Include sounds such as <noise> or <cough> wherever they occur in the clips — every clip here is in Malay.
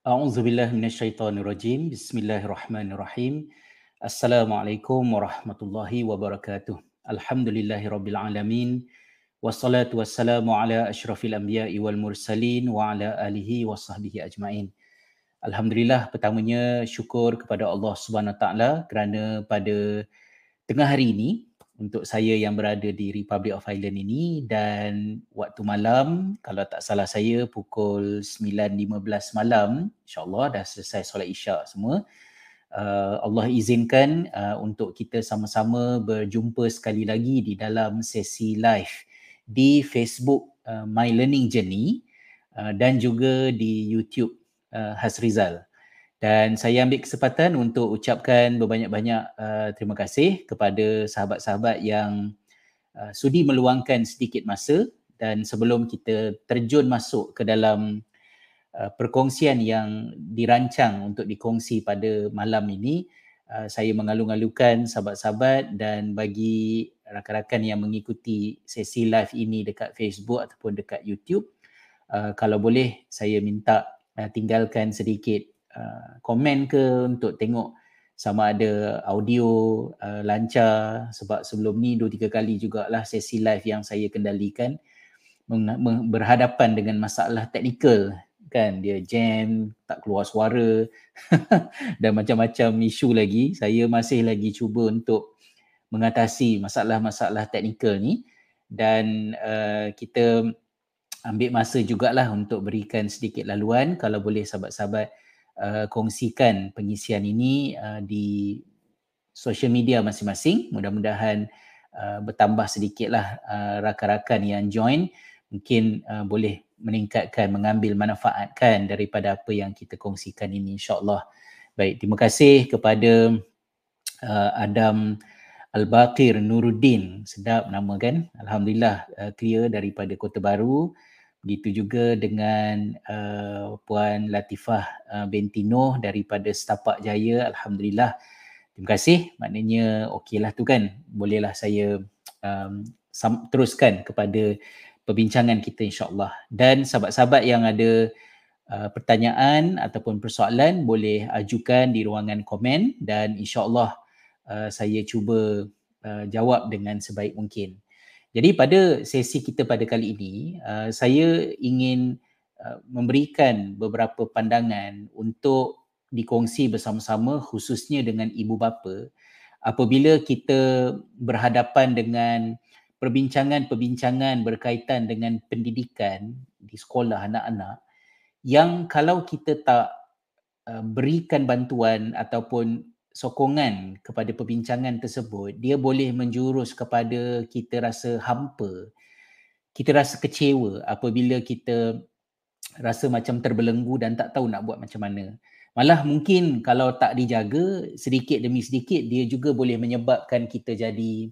A'udzubillah minasyaitonirrajim. Bismillahirrahmanirrahim. Assalamualaikum warahmatullahi wabarakatuh. Alhamdulillahi alamin. Wassalatu wassalamu ala asyrafil anbiya'i wal mursalin wa ala alihi wa sahbihi ajma'in. Alhamdulillah pertamanya syukur kepada Allah Subhanahu taala kerana pada tengah hari ini untuk saya yang berada di Republic of Ireland ini dan waktu malam kalau tak salah saya pukul 9.15 malam insyaAllah dah selesai solat isyak semua uh, Allah izinkan uh, untuk kita sama-sama berjumpa sekali lagi di dalam sesi live di Facebook uh, My Learning Journey uh, dan juga di YouTube uh, Hasrizal. Dan saya ambil kesempatan untuk ucapkan berbanyak-banyak uh, terima kasih kepada sahabat-sahabat yang uh, sudi meluangkan sedikit masa dan sebelum kita terjun masuk ke dalam uh, perkongsian yang dirancang untuk dikongsi pada malam ini, uh, saya mengalu-alukan sahabat-sahabat dan bagi rakan-rakan yang mengikuti sesi live ini dekat Facebook ataupun dekat YouTube, uh, kalau boleh saya minta uh, tinggalkan sedikit Uh, komen ke untuk tengok sama ada audio uh, lancar. Sebab sebelum ni dua tiga kali jugalah sesi live yang saya kendalikan berhadapan dengan masalah teknikal. Kan dia jam tak keluar suara <laughs> dan macam-macam isu lagi. Saya masih lagi cuba untuk mengatasi masalah-masalah teknikal ni. Dan uh, kita ambil masa jugalah untuk berikan sedikit laluan. Kalau boleh sahabat-sahabat uh, kongsikan pengisian ini uh, di social media masing-masing. Mudah-mudahan uh, bertambah sedikitlah uh, rakan-rakan yang join mungkin uh, boleh meningkatkan mengambil manfaatkan daripada apa yang kita kongsikan ini insya-Allah. Baik, terima kasih kepada uh, Adam Al-Baqir Nuruddin. Sedap nama kan? Alhamdulillah uh, clear daripada Kota Baru. Begitu juga dengan uh, Puan Latifah uh, binti Noh daripada Setapak Jaya. Alhamdulillah. Terima kasih. Maknanya okeylah tu kan. Bolehlah saya um, teruskan kepada perbincangan kita insyaAllah. Dan sahabat-sahabat yang ada uh, pertanyaan ataupun persoalan boleh ajukan di ruangan komen dan insyaAllah uh, saya cuba uh, jawab dengan sebaik mungkin. Jadi pada sesi kita pada kali ini, uh, saya ingin uh, memberikan beberapa pandangan untuk dikongsi bersama-sama khususnya dengan ibu bapa apabila kita berhadapan dengan perbincangan-perbincangan berkaitan dengan pendidikan di sekolah anak-anak yang kalau kita tak uh, berikan bantuan ataupun sokongan kepada perbincangan tersebut dia boleh menjurus kepada kita rasa hampa kita rasa kecewa apabila kita rasa macam terbelenggu dan tak tahu nak buat macam mana. Malah mungkin kalau tak dijaga sedikit demi sedikit dia juga boleh menyebabkan kita jadi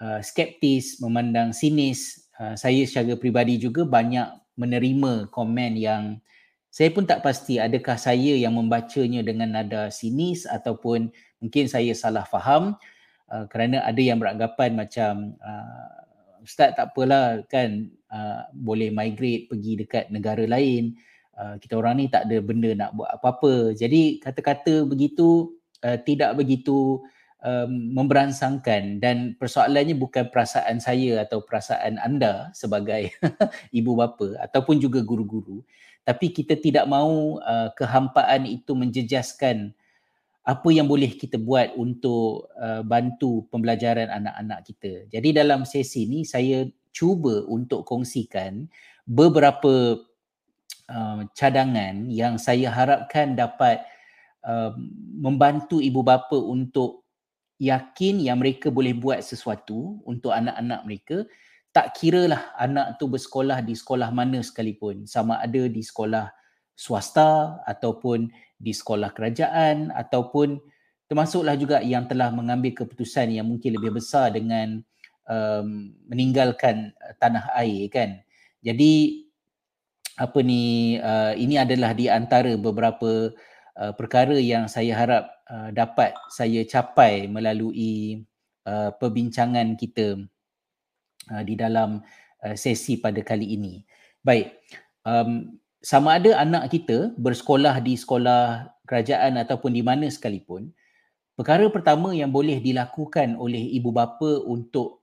uh, skeptis memandang sinis. Uh, saya secara peribadi juga banyak menerima komen yang saya pun tak pasti adakah saya yang membacanya dengan nada sinis ataupun mungkin saya salah faham uh, kerana ada yang beranggapan macam uh, ustaz tak apalah kan uh, boleh migrate pergi dekat negara lain. Uh, kita orang ni tak ada benda nak buat apa-apa. Jadi kata-kata begitu uh, tidak begitu um, memberansangkan dan persoalannya bukan perasaan saya atau perasaan anda sebagai <laughs> ibu bapa ataupun juga guru-guru tapi kita tidak mahu uh, kehampaan itu menjejaskan apa yang boleh kita buat untuk uh, bantu pembelajaran anak-anak kita. Jadi dalam sesi ini saya cuba untuk kongsikan beberapa uh, cadangan yang saya harapkan dapat uh, membantu ibu bapa untuk yakin yang mereka boleh buat sesuatu untuk anak-anak mereka tak kira lah anak tu bersekolah di sekolah mana sekalipun. Sama ada di sekolah swasta ataupun di sekolah kerajaan ataupun termasuklah juga yang telah mengambil keputusan yang mungkin lebih besar dengan um, meninggalkan tanah air kan? Jadi apa ni uh, ini adalah di antara beberapa uh, perkara yang saya harap uh, dapat saya capai melalui uh, perbincangan kita uh, di dalam uh, sesi pada kali ini. Baik, um, sama ada anak kita bersekolah di sekolah kerajaan ataupun di mana sekalipun, perkara pertama yang boleh dilakukan oleh ibu bapa untuk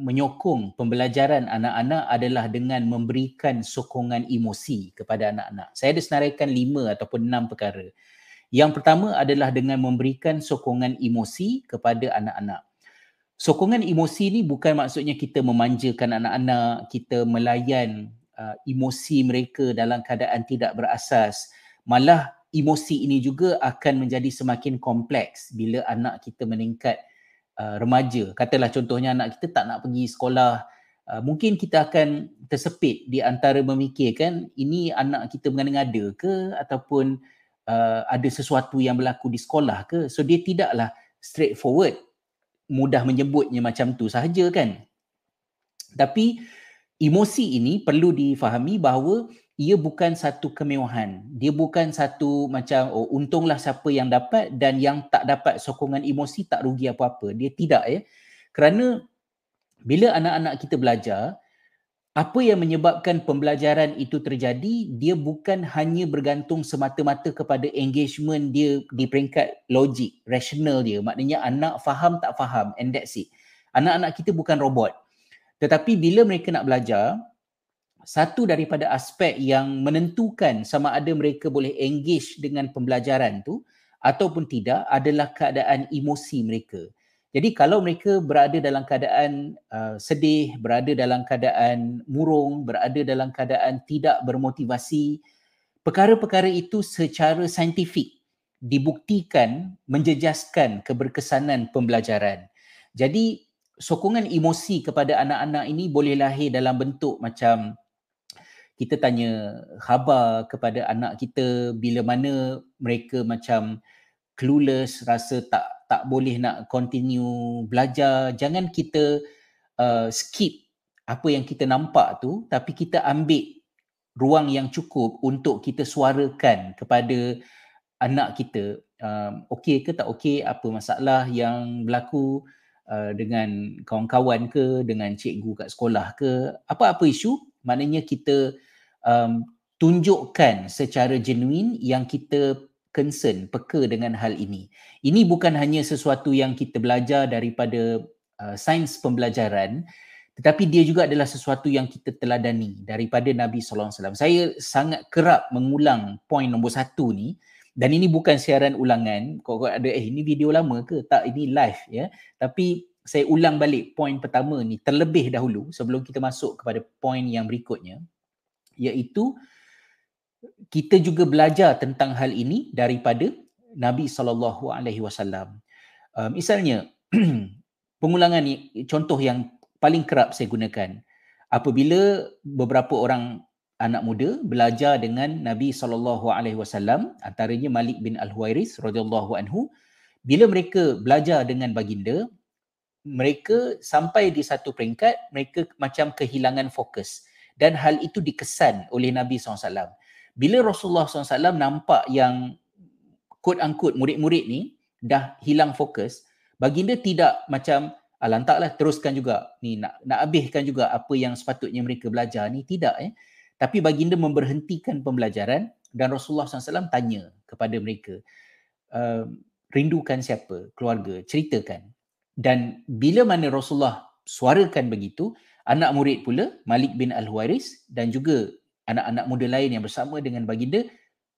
menyokong pembelajaran anak-anak adalah dengan memberikan sokongan emosi kepada anak-anak. Saya ada senaraikan lima ataupun enam perkara. Yang pertama adalah dengan memberikan sokongan emosi kepada anak-anak. Sokongan emosi ni bukan maksudnya kita memanjakan anak-anak, kita melayan uh, emosi mereka dalam keadaan tidak berasas. Malah emosi ini juga akan menjadi semakin kompleks bila anak kita meningkat uh, remaja. Katalah contohnya anak kita tak nak pergi sekolah, uh, mungkin kita akan tersepit di antara memikirkan ini anak kita mengada-ngada ke ataupun uh, ada sesuatu yang berlaku di sekolah ke. So dia tidaklah straightforward mudah menyebutnya macam tu sahaja kan. Tapi emosi ini perlu difahami bahawa ia bukan satu kemewahan. Dia bukan satu macam oh untunglah siapa yang dapat dan yang tak dapat sokongan emosi tak rugi apa-apa. Dia tidak ya. Kerana bila anak-anak kita belajar, apa yang menyebabkan pembelajaran itu terjadi, dia bukan hanya bergantung semata-mata kepada engagement dia di peringkat logik, rasional dia. Maknanya anak faham tak faham and that's it. Anak-anak kita bukan robot. Tetapi bila mereka nak belajar, satu daripada aspek yang menentukan sama ada mereka boleh engage dengan pembelajaran tu ataupun tidak adalah keadaan emosi mereka. Jadi kalau mereka berada dalam keadaan uh, sedih, berada dalam keadaan murung, berada dalam keadaan tidak bermotivasi, perkara-perkara itu secara saintifik dibuktikan menjejaskan keberkesanan pembelajaran. Jadi sokongan emosi kepada anak-anak ini boleh lahir dalam bentuk macam kita tanya khabar kepada anak kita bila mana mereka macam clueless, rasa tak tak boleh nak continue belajar. Jangan kita uh, skip apa yang kita nampak tu tapi kita ambil ruang yang cukup untuk kita suarakan kepada anak kita. Um, okey ke tak okey? Apa masalah yang berlaku uh, dengan kawan-kawan ke dengan cikgu kat sekolah ke? Apa-apa isu? Maknanya kita um, tunjukkan secara genuine yang kita concern, peka dengan hal ini. Ini bukan hanya sesuatu yang kita belajar daripada uh, sains pembelajaran, tetapi dia juga adalah sesuatu yang kita teladani daripada Nabi Sallallahu Alaihi Wasallam. Saya sangat kerap mengulang poin nombor satu ni dan ini bukan siaran ulangan. Kau ada eh ini video lama ke? Tak, ini live ya. Tapi saya ulang balik poin pertama ni terlebih dahulu sebelum kita masuk kepada poin yang berikutnya iaitu kita juga belajar tentang hal ini daripada Nabi sallallahu alaihi wasallam. Uh, misalnya <clears throat> pengulangan ni contoh yang paling kerap saya gunakan apabila beberapa orang anak muda belajar dengan Nabi sallallahu alaihi wasallam antaranya Malik bin Al-Huairis radhiyallahu anhu bila mereka belajar dengan baginda mereka sampai di satu peringkat mereka macam kehilangan fokus dan hal itu dikesan oleh Nabi SAW bila Rasulullah SAW nampak yang quote unquote murid-murid ni dah hilang fokus, baginda tidak macam ah, lantaklah teruskan juga ni nak nak habiskan juga apa yang sepatutnya mereka belajar ni tidak eh. Tapi baginda memberhentikan pembelajaran dan Rasulullah SAW tanya kepada mereka, uh, rindukan siapa? Keluarga, ceritakan. Dan bila mana Rasulullah suarakan begitu, anak murid pula Malik bin Al-Huairis dan juga anak-anak muda lain yang bersama dengan baginda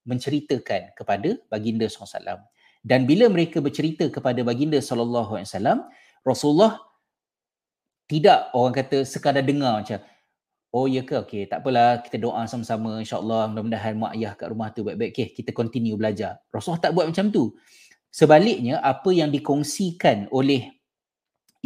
menceritakan kepada baginda SAW. Dan bila mereka bercerita kepada baginda SAW, Rasulullah tidak orang kata sekadar dengar macam oh ya ke? Okey tak apalah kita doa sama-sama insyaallah mudah-mudahan mak ayah kat rumah tu baik-baik. Okey kita continue belajar. Rasulullah tak buat macam tu. Sebaliknya apa yang dikongsikan oleh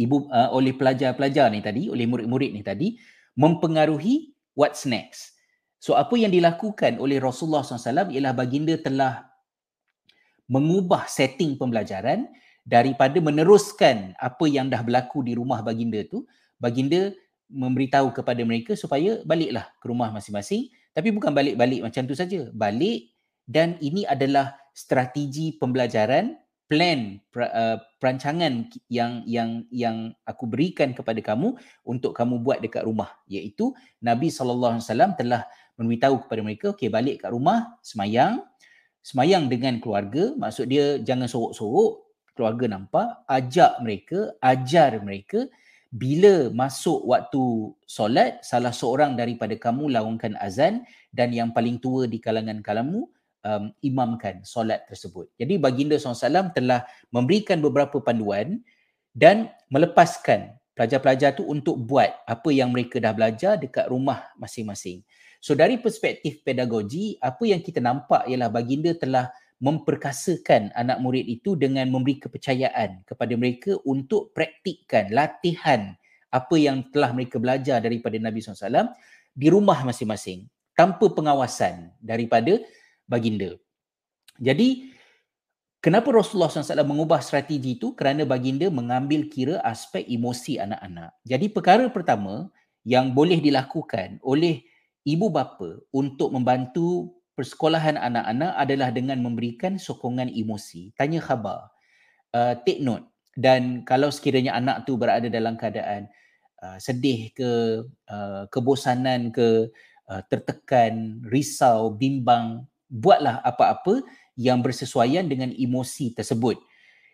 ibu uh, oleh pelajar-pelajar ni tadi oleh murid-murid ni tadi mempengaruhi what's next So apa yang dilakukan oleh Rasulullah SAW ialah baginda telah mengubah setting pembelajaran daripada meneruskan apa yang dah berlaku di rumah baginda tu, baginda memberitahu kepada mereka supaya baliklah ke rumah masing-masing tapi bukan balik-balik macam tu saja. Balik dan ini adalah strategi pembelajaran plan uh, perancangan yang yang yang aku berikan kepada kamu untuk kamu buat dekat rumah. Iaitu Nabi sallallahu alaihi wasallam telah memberitahu kepada mereka okey balik kat rumah semayang. Semayang dengan keluarga. Maksud dia jangan sorok-sorok. Keluarga nampak ajak mereka ajar mereka bila masuk waktu solat salah seorang daripada kamu laungkan azan dan yang paling tua di kalangan kamu um, imamkan solat tersebut. Jadi baginda SAW telah memberikan beberapa panduan dan melepaskan pelajar-pelajar tu untuk buat apa yang mereka dah belajar dekat rumah masing-masing. So dari perspektif pedagogi, apa yang kita nampak ialah baginda telah memperkasakan anak murid itu dengan memberi kepercayaan kepada mereka untuk praktikkan latihan apa yang telah mereka belajar daripada Nabi SAW di rumah masing-masing tanpa pengawasan daripada baginda. Jadi kenapa Rasulullah SAW mengubah strategi itu? Kerana baginda mengambil kira aspek emosi anak-anak. Jadi perkara pertama yang boleh dilakukan oleh ibu bapa untuk membantu persekolahan anak-anak adalah dengan memberikan sokongan emosi. Tanya khabar, uh, take note. Dan kalau sekiranya anak tu berada dalam keadaan uh, sedih ke, uh, kebosanan ke, uh, tertekan, risau, bimbang, buatlah apa-apa yang bersesuaian dengan emosi tersebut.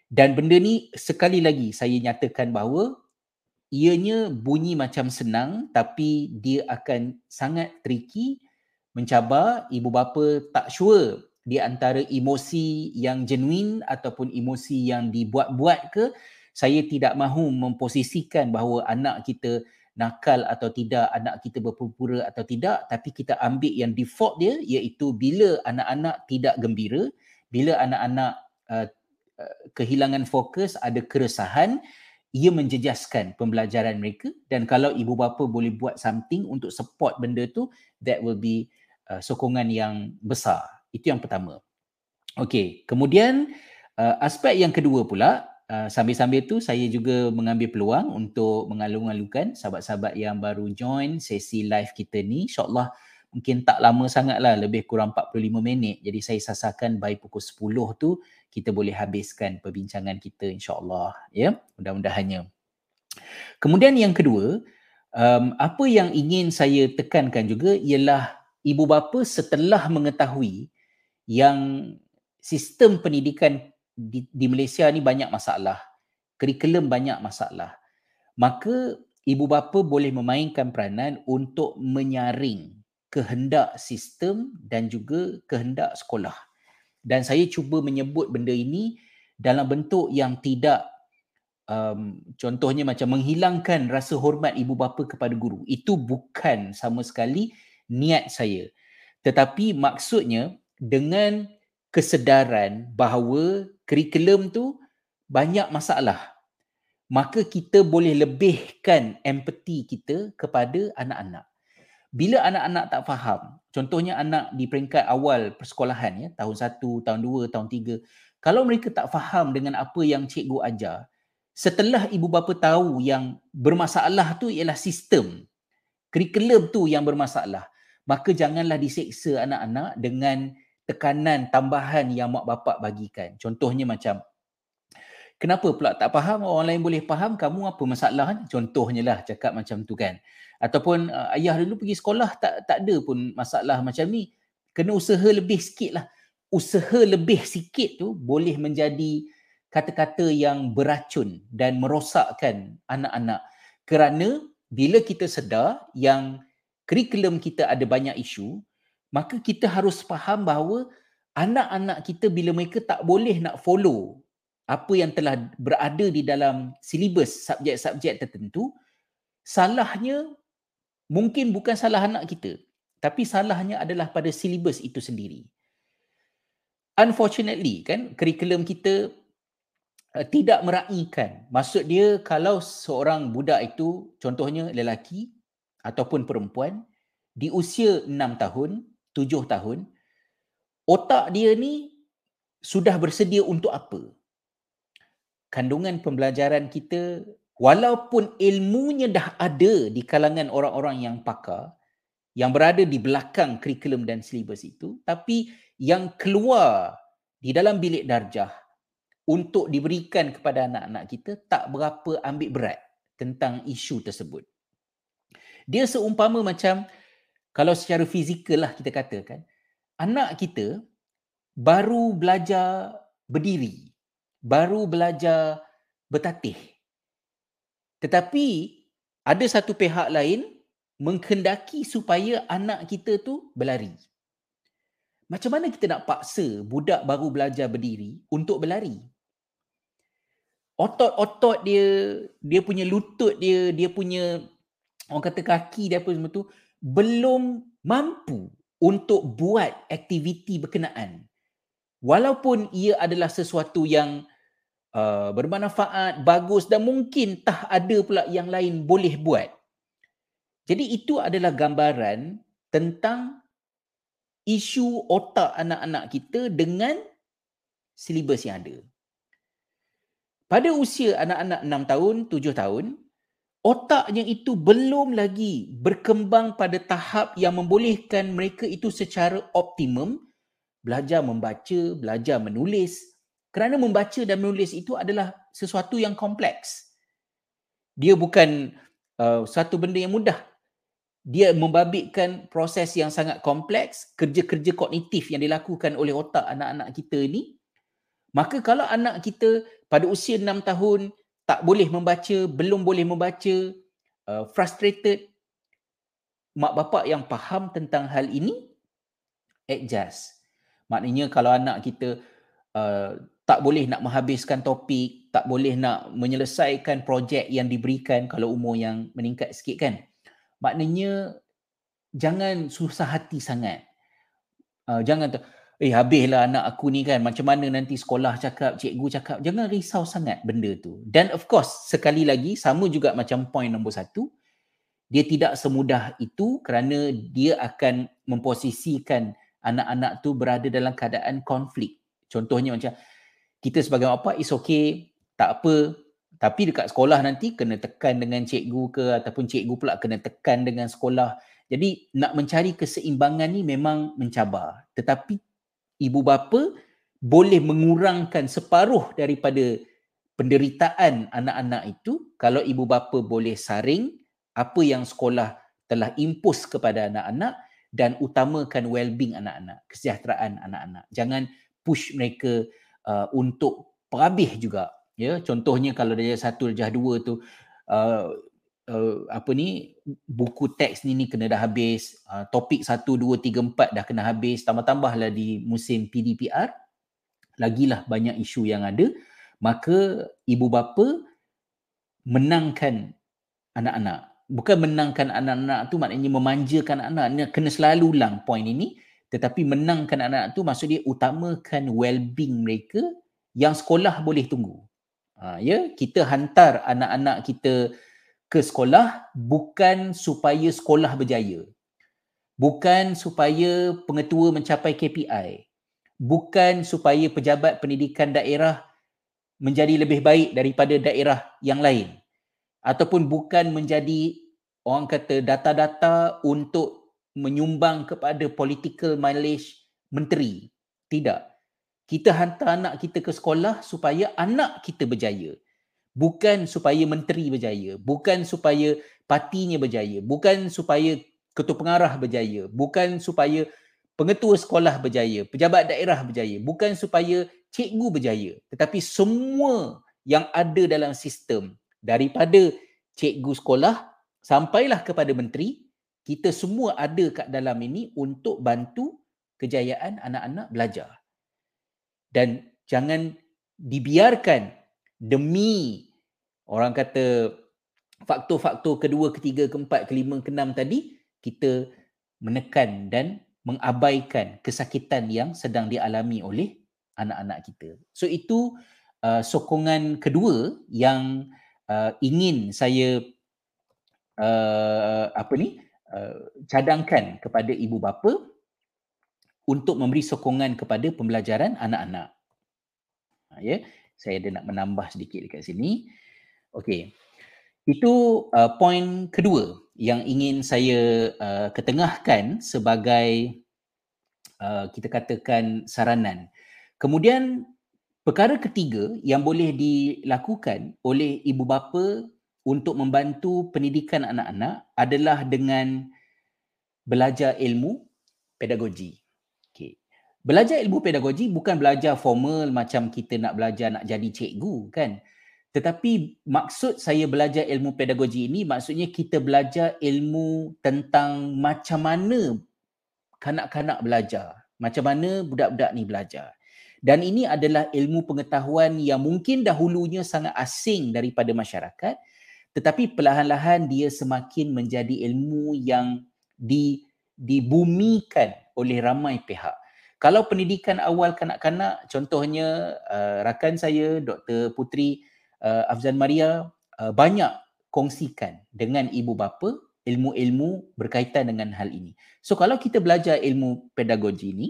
Dan benda ni sekali lagi saya nyatakan bahawa ianya bunyi macam senang tapi dia akan sangat tricky mencabar ibu bapa tak sure di antara emosi yang genuine ataupun emosi yang dibuat-buat ke saya tidak mahu memposisikan bahawa anak kita nakal atau tidak, anak kita berpura-pura atau tidak, tapi kita ambil yang default dia iaitu bila anak-anak tidak gembira, bila anak-anak uh, uh, kehilangan fokus, ada keresahan, ia menjejaskan pembelajaran mereka dan kalau ibu bapa boleh buat something untuk support benda tu, that will be uh, sokongan yang besar. Itu yang pertama. Okey, kemudian uh, aspek yang kedua pula, Uh, sambil-sambil tu saya juga mengambil peluang untuk mengalung-alungkan sahabat-sahabat yang baru join sesi live kita ni. Insyaallah mungkin tak lama sangat lah lebih kurang 45 minit. Jadi saya sasarkan by pukul 10 tu kita boleh habiskan perbincangan kita insyaallah. Ya mudah-mudahannya. Kemudian yang kedua um, apa yang ingin saya tekankan juga ialah ibu bapa setelah mengetahui yang sistem pendidikan di, di Malaysia ni banyak masalah. Kurikulum banyak masalah. Maka ibu bapa boleh memainkan peranan untuk menyaring kehendak sistem dan juga kehendak sekolah. Dan saya cuba menyebut benda ini dalam bentuk yang tidak um, contohnya macam menghilangkan rasa hormat ibu bapa kepada guru. Itu bukan sama sekali niat saya. Tetapi maksudnya dengan kesedaran bahawa kurikulum tu banyak masalah. Maka kita boleh lebihkan empati kita kepada anak-anak. Bila anak-anak tak faham contohnya anak di peringkat awal persekolahan ya tahun 1 tahun 2 tahun 3 kalau mereka tak faham dengan apa yang cikgu ajar setelah ibu bapa tahu yang bermasalah tu ialah sistem kurikulum tu yang bermasalah maka janganlah diseksa anak-anak dengan tekanan tambahan yang mak bapak bagikan. Contohnya macam, kenapa pula tak faham, orang lain boleh faham, kamu apa masalah? Contohnya lah cakap macam tu kan. Ataupun uh, ayah dulu pergi sekolah tak tak ada pun masalah macam ni. Kena usaha lebih sikit lah. Usaha lebih sikit tu boleh menjadi kata-kata yang beracun dan merosakkan anak-anak. Kerana bila kita sedar yang kurikulum kita ada banyak isu, maka kita harus faham bahawa anak-anak kita bila mereka tak boleh nak follow apa yang telah berada di dalam silibus subjek-subjek tertentu salahnya mungkin bukan salah anak kita tapi salahnya adalah pada silibus itu sendiri. Unfortunately kan kurikulum kita uh, tidak meraihkan. Maksud dia kalau seorang budak itu contohnya lelaki ataupun perempuan di usia 6 tahun tujuh tahun, otak dia ni sudah bersedia untuk apa? Kandungan pembelajaran kita, walaupun ilmunya dah ada di kalangan orang-orang yang pakar, yang berada di belakang kurikulum dan silibus itu, tapi yang keluar di dalam bilik darjah untuk diberikan kepada anak-anak kita tak berapa ambil berat tentang isu tersebut. Dia seumpama macam kalau secara fizikal lah kita katakan, anak kita baru belajar berdiri, baru belajar bertatih. Tetapi ada satu pihak lain menghendaki supaya anak kita tu berlari. Macam mana kita nak paksa budak baru belajar berdiri untuk berlari? Otot-otot dia, dia punya lutut dia, dia punya orang kata kaki dia apa semua tu belum mampu untuk buat aktiviti berkenaan. Walaupun ia adalah sesuatu yang uh, bermanfaat, bagus dan mungkin tak ada pula yang lain boleh buat. Jadi itu adalah gambaran tentang isu otak anak-anak kita dengan silibus yang ada. Pada usia anak-anak 6 tahun, 7 tahun, otaknya itu belum lagi berkembang pada tahap yang membolehkan mereka itu secara optimum belajar membaca, belajar menulis. Kerana membaca dan menulis itu adalah sesuatu yang kompleks. Dia bukan uh, satu benda yang mudah dia membabitkan proses yang sangat kompleks, kerja-kerja kognitif yang dilakukan oleh otak anak-anak kita ni. Maka kalau anak kita pada usia 6 tahun tak boleh membaca, belum boleh membaca, uh, frustrated, mak bapak yang faham tentang hal ini, adjust. Maknanya kalau anak kita uh, tak boleh nak menghabiskan topik, tak boleh nak menyelesaikan projek yang diberikan kalau umur yang meningkat sikit kan, maknanya jangan susah hati sangat. Uh, jangan tu, eh habislah anak aku ni kan, macam mana nanti sekolah cakap, cikgu cakap, jangan risau sangat benda tu. Dan of course, sekali lagi, sama juga macam point nombor satu, dia tidak semudah itu kerana dia akan memposisikan anak-anak tu berada dalam keadaan konflik. Contohnya macam, kita sebagai bapa, is okay, tak apa, tapi dekat sekolah nanti kena tekan dengan cikgu ke ataupun cikgu pula kena tekan dengan sekolah. Jadi nak mencari keseimbangan ni memang mencabar. Tetapi ibu bapa boleh mengurangkan separuh daripada penderitaan anak-anak itu kalau ibu bapa boleh saring apa yang sekolah telah impos kepada anak-anak dan utamakan well-being anak-anak, kesejahteraan anak-anak. Jangan push mereka uh, untuk perhabis juga ya contohnya kalau darjah satu darjah dua tu uh, uh, apa ni buku teks ni ni kena dah habis. Uh, topik satu dua tiga empat dah kena habis. Tambah-tambahlah di musim PDPR lagilah banyak isu yang ada. Maka ibu bapa menangkan anak-anak. Bukan menangkan anak-anak tu maknanya memanjakan anak-anak. Kena selalu ulang point ini. Tetapi menangkan anak-anak tu maksud dia utamakan well-being mereka yang sekolah boleh tunggu. Ha, ya, kita hantar anak-anak kita ke sekolah bukan supaya sekolah berjaya. Bukan supaya pengetua mencapai KPI. Bukan supaya pejabat pendidikan daerah menjadi lebih baik daripada daerah yang lain. Ataupun bukan menjadi orang kata data-data untuk menyumbang kepada political mileage menteri. Tidak kita hantar anak kita ke sekolah supaya anak kita berjaya. Bukan supaya menteri berjaya. Bukan supaya partinya berjaya. Bukan supaya ketua pengarah berjaya. Bukan supaya pengetua sekolah berjaya. Pejabat daerah berjaya. Bukan supaya cikgu berjaya. Tetapi semua yang ada dalam sistem daripada cikgu sekolah sampailah kepada menteri, kita semua ada kat dalam ini untuk bantu kejayaan anak-anak belajar dan jangan dibiarkan demi orang kata faktor-faktor kedua, ketiga, keempat, kelima, keenam tadi kita menekan dan mengabaikan kesakitan yang sedang dialami oleh anak-anak kita. So itu uh, sokongan kedua yang uh, ingin saya uh, apa ni uh, cadangkan kepada ibu bapa untuk memberi sokongan kepada pembelajaran anak-anak. Ha, ya, saya ada nak menambah sedikit dekat sini. Okey. Itu uh, poin kedua yang ingin saya uh, ketengahkan sebagai uh, kita katakan saranan. Kemudian perkara ketiga yang boleh dilakukan oleh ibu bapa untuk membantu pendidikan anak-anak adalah dengan belajar ilmu pedagogi. Okay. Belajar ilmu pedagogi bukan belajar formal macam kita nak belajar nak jadi cikgu kan. Tetapi maksud saya belajar ilmu pedagogi ini maksudnya kita belajar ilmu tentang macam mana kanak-kanak belajar. Macam mana budak-budak ni belajar. Dan ini adalah ilmu pengetahuan yang mungkin dahulunya sangat asing daripada masyarakat tetapi perlahan-lahan dia semakin menjadi ilmu yang di, dibumikan oleh ramai pihak. Kalau pendidikan awal kanak-kanak contohnya uh, rakan saya Dr. Putri uh, Afzan Maria uh, banyak kongsikan dengan ibu bapa ilmu-ilmu berkaitan dengan hal ini. So kalau kita belajar ilmu pedagogi ini,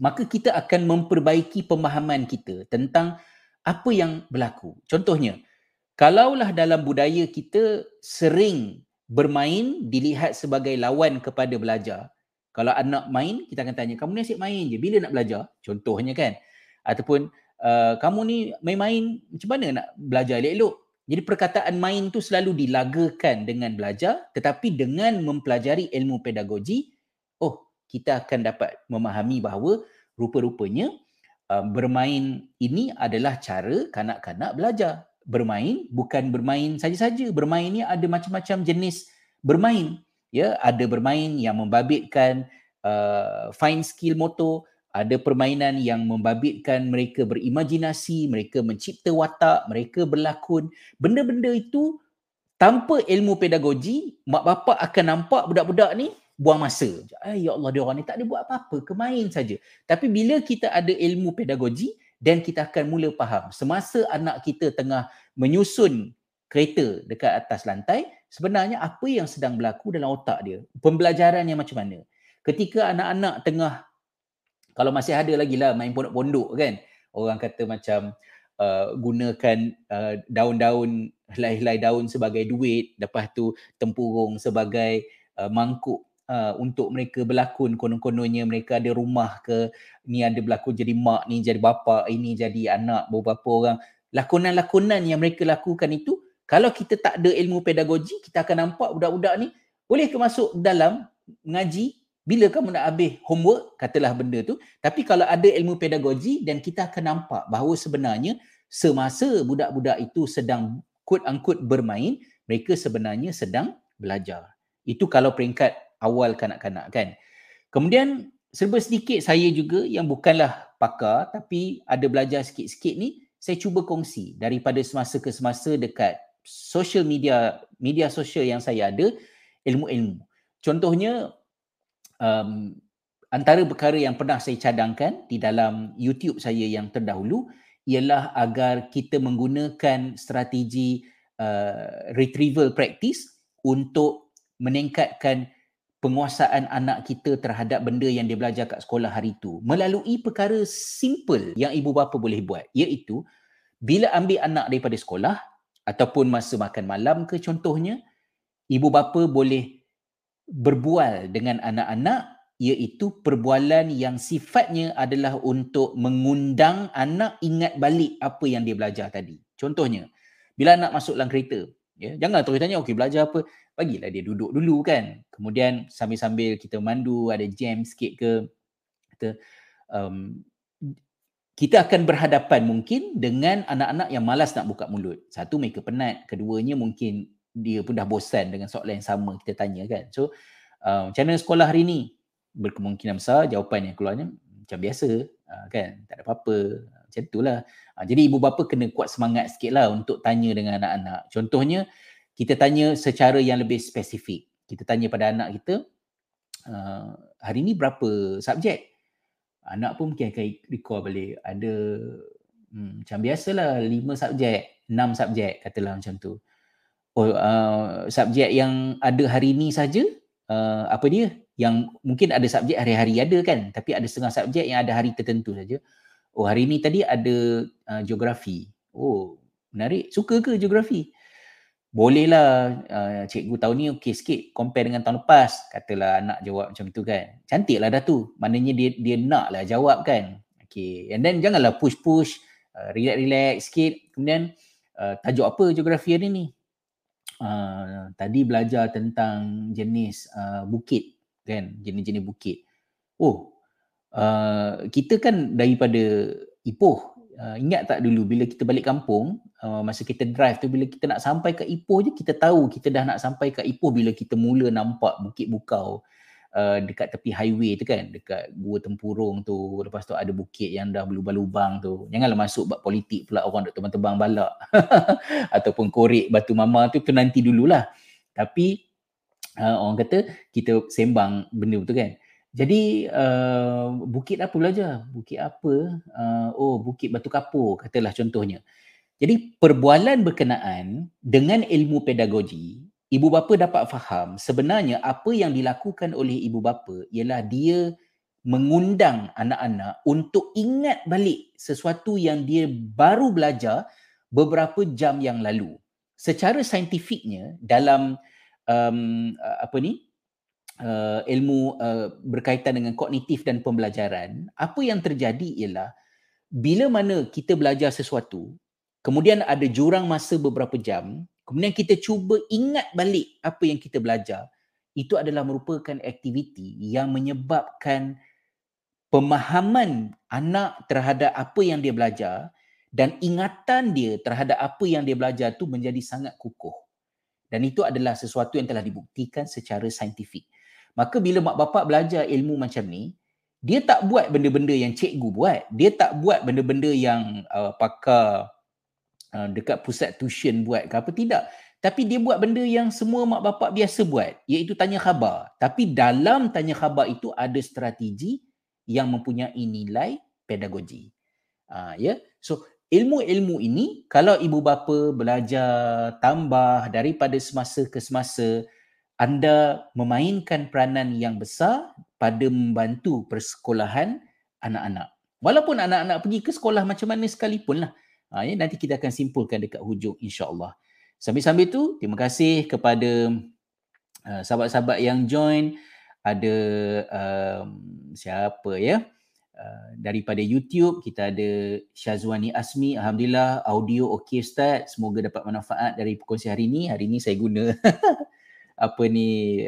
maka kita akan memperbaiki pemahaman kita tentang apa yang berlaku. Contohnya, kalaulah dalam budaya kita sering bermain dilihat sebagai lawan kepada belajar. Kalau anak main, kita akan tanya, kamu ni asyik main je, bila nak belajar? Contohnya kan. Ataupun uh, kamu ni main-main macam mana nak belajar elok-elok? Jadi perkataan main tu selalu dilagakan dengan belajar tetapi dengan mempelajari ilmu pedagogi, oh kita akan dapat memahami bahawa rupa-rupanya uh, bermain ini adalah cara kanak-kanak belajar. Bermain bukan bermain saja-saja. Bermain ni ada macam-macam jenis bermain. Ya, ada bermain yang membabitkan uh, fine skill motor, ada permainan yang membabitkan mereka berimajinasi, mereka mencipta watak, mereka berlakon. Benda-benda itu tanpa ilmu pedagogi, mak bapak akan nampak budak-budak ni buang masa. Ay, ya Allah, dia orang ni tak ada buat apa-apa, kemain saja. Tapi bila kita ada ilmu pedagogi dan kita akan mula faham, semasa anak kita tengah menyusun kereta dekat atas lantai, sebenarnya apa yang sedang berlaku dalam otak dia? Pembelajaran yang macam mana? Ketika anak-anak tengah kalau masih ada lagi lah main pondok-pondok kan. Orang kata macam uh, gunakan uh, daun-daun <laughs> helai-helai daun sebagai duit. Lepas tu tempurung sebagai uh, mangkuk uh, untuk mereka berlakon. Konon-kononnya mereka ada rumah ke ni ada berlakon jadi mak ni jadi bapa ini jadi anak beberapa orang. Lakonan-lakonan yang mereka lakukan itu kalau kita tak ada ilmu pedagogi kita akan nampak budak-budak ni boleh ke masuk dalam mengaji bila kamu nak habis homework, katalah benda tu. Tapi kalau ada ilmu pedagogi dan kita akan nampak bahawa sebenarnya semasa budak-budak itu sedang quote-unquote bermain, mereka sebenarnya sedang belajar. Itu kalau peringkat awal kanak-kanak kan. Kemudian serba sedikit saya juga yang bukanlah pakar tapi ada belajar sikit-sikit ni, saya cuba kongsi daripada semasa ke semasa dekat social media, media sosial yang saya ada, ilmu-ilmu. Contohnya um, antara perkara yang pernah saya cadangkan di dalam YouTube saya yang terdahulu ialah agar kita menggunakan strategi uh, retrieval practice untuk meningkatkan penguasaan anak kita terhadap benda yang dia belajar kat sekolah hari itu melalui perkara simple yang ibu bapa boleh buat iaitu bila ambil anak daripada sekolah ataupun masa makan malam ke contohnya ibu bapa boleh berbual dengan anak-anak iaitu perbualan yang sifatnya adalah untuk mengundang anak ingat balik apa yang dia belajar tadi. Contohnya, bila anak masuk dalam kereta, ya, jangan terus tanya, okey belajar apa? Bagilah dia duduk dulu kan. Kemudian sambil-sambil kita mandu, ada jam sikit ke, kita, um, kita akan berhadapan mungkin dengan anak-anak yang malas nak buka mulut. Satu, mereka penat. Keduanya mungkin dia pun dah bosan dengan soalan yang sama kita tanya kan. So uh, macam mana sekolah hari ni? Berkemungkinan besar jawapan yang keluarnya macam biasa uh, kan. Tak ada apa-apa. Macam itulah. Uh, jadi ibu bapa kena kuat semangat sikit lah untuk tanya dengan anak-anak. Contohnya kita tanya secara yang lebih spesifik. Kita tanya pada anak kita uh, hari ni berapa subjek? Anak pun mungkin akan recall balik. Ada hmm, macam biasalah lima subjek, enam subjek katalah macam tu oh, uh, subjek yang ada hari ni saja? Uh, apa dia? Yang mungkin ada subjek hari-hari ada kan? Tapi ada setengah subjek yang ada hari tertentu saja. Oh hari ni tadi ada uh, geografi. Oh menarik. Suka ke geografi? Bolehlah. Uh, cikgu tahun ni okey sikit. Compare dengan tahun lepas. Katalah anak jawab macam tu kan. Cantiklah dah tu. Maknanya dia dia naklah jawab kan. Okey. And then janganlah push push uh, relax relax sikit. Kemudian uh, tajuk apa geografi hari ni uh, tadi belajar tentang jenis uh, bukit kan? Jenis-jenis bukit. Oh uh, kita kan daripada Ipoh. Uh, ingat tak dulu bila kita balik kampung uh, masa kita drive tu bila kita nak sampai ke Ipoh je kita tahu kita dah nak sampai ke Ipoh bila kita mula nampak bukit bukau uh, dekat tepi highway tu kan dekat gua tempurung tu lepas tu ada bukit yang dah berlubang-lubang tu janganlah masuk bab politik pula orang duk terbang-terbang balak <laughs> ataupun korek batu mama tu tu nanti dululah tapi uh, orang kata kita sembang benda tu kan jadi uh, bukit apa belajar? Bukit apa? Uh, oh, bukit batu kapur katalah contohnya. Jadi perbualan berkenaan dengan ilmu pedagogi, ibu bapa dapat faham sebenarnya apa yang dilakukan oleh ibu bapa ialah dia mengundang anak-anak untuk ingat balik sesuatu yang dia baru belajar beberapa jam yang lalu. Secara saintifiknya dalam um, apa ni? uh, ilmu uh, berkaitan dengan kognitif dan pembelajaran, apa yang terjadi ialah bila mana kita belajar sesuatu, kemudian ada jurang masa beberapa jam, kemudian kita cuba ingat balik apa yang kita belajar, itu adalah merupakan aktiviti yang menyebabkan pemahaman anak terhadap apa yang dia belajar dan ingatan dia terhadap apa yang dia belajar tu menjadi sangat kukuh. Dan itu adalah sesuatu yang telah dibuktikan secara saintifik. Maka bila mak bapak belajar ilmu macam ni, dia tak buat benda-benda yang cikgu buat. Dia tak buat benda-benda yang uh, pakar uh, dekat pusat tuition buat ke apa. Tidak. Tapi dia buat benda yang semua mak bapak biasa buat. Iaitu tanya khabar. Tapi dalam tanya khabar itu ada strategi yang mempunyai nilai pedagogi. Uh, ya. So ilmu-ilmu ini kalau ibu bapa belajar tambah daripada semasa ke semasa anda memainkan peranan yang besar pada membantu persekolahan anak-anak. Walaupun anak-anak pergi ke sekolah macam mana sekalipun lah. Ha, ya, nanti kita akan simpulkan dekat hujung insyaAllah. Sambil-sambil tu, terima kasih kepada uh, sahabat-sahabat yang join. Ada um, siapa ya? Uh, daripada YouTube, kita ada Syazwani Asmi. Alhamdulillah, audio okey Ustaz. Semoga dapat manfaat dari perkongsian hari ini. Hari ini saya guna <laughs> apa ni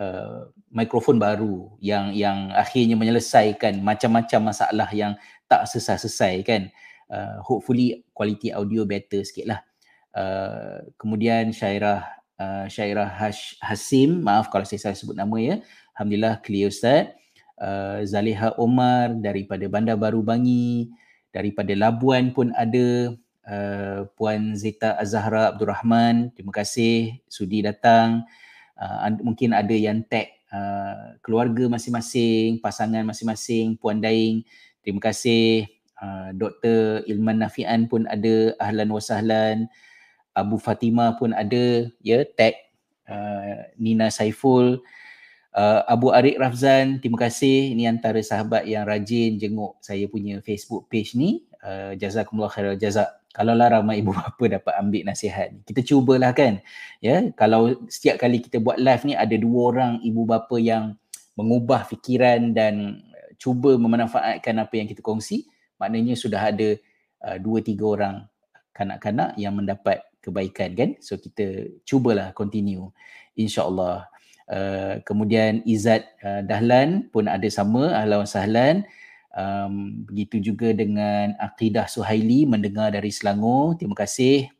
uh, mikrofon baru yang yang akhirnya menyelesaikan macam-macam masalah yang tak selesai-selesai kan uh, hopefully quality audio better sikit lah uh, kemudian Syairah uh, Syairah Hash, Hasim maaf kalau saya salah sebut nama ya Alhamdulillah clear Ustaz uh, Zaliha Omar daripada Bandar Baru Bangi daripada Labuan pun ada uh, Puan Zita Azhara Abdul Rahman. Terima kasih sudi datang. Uh, mungkin ada yang tag uh, keluarga masing-masing, pasangan masing-masing, Puan Daing. Terima kasih. Uh, Dr. Ilman Nafian pun ada. Ahlan wa sahlan. Abu Fatima pun ada. Ya, tag uh, Nina Saiful. Uh, Abu Arik Rafzan, terima kasih. Ini antara sahabat yang rajin jenguk saya punya Facebook page ni. Uh, jazakumullah khairal jazak kalaulah ramai ibu <laughs> bapa dapat ambil nasihat kita cubalah kan ya kalau setiap kali kita buat live ni ada dua orang ibu bapa yang mengubah fikiran dan cuba memanfaatkan apa yang kita kongsi maknanya sudah ada uh, dua tiga orang kanak-kanak yang mendapat kebaikan kan so kita cubalah continue insyaallah uh, kemudian Izzat uh, Dahlan pun ada sama ahlan sahlan Um, begitu juga dengan Aqidah Suhaili mendengar dari Selangor. Terima kasih.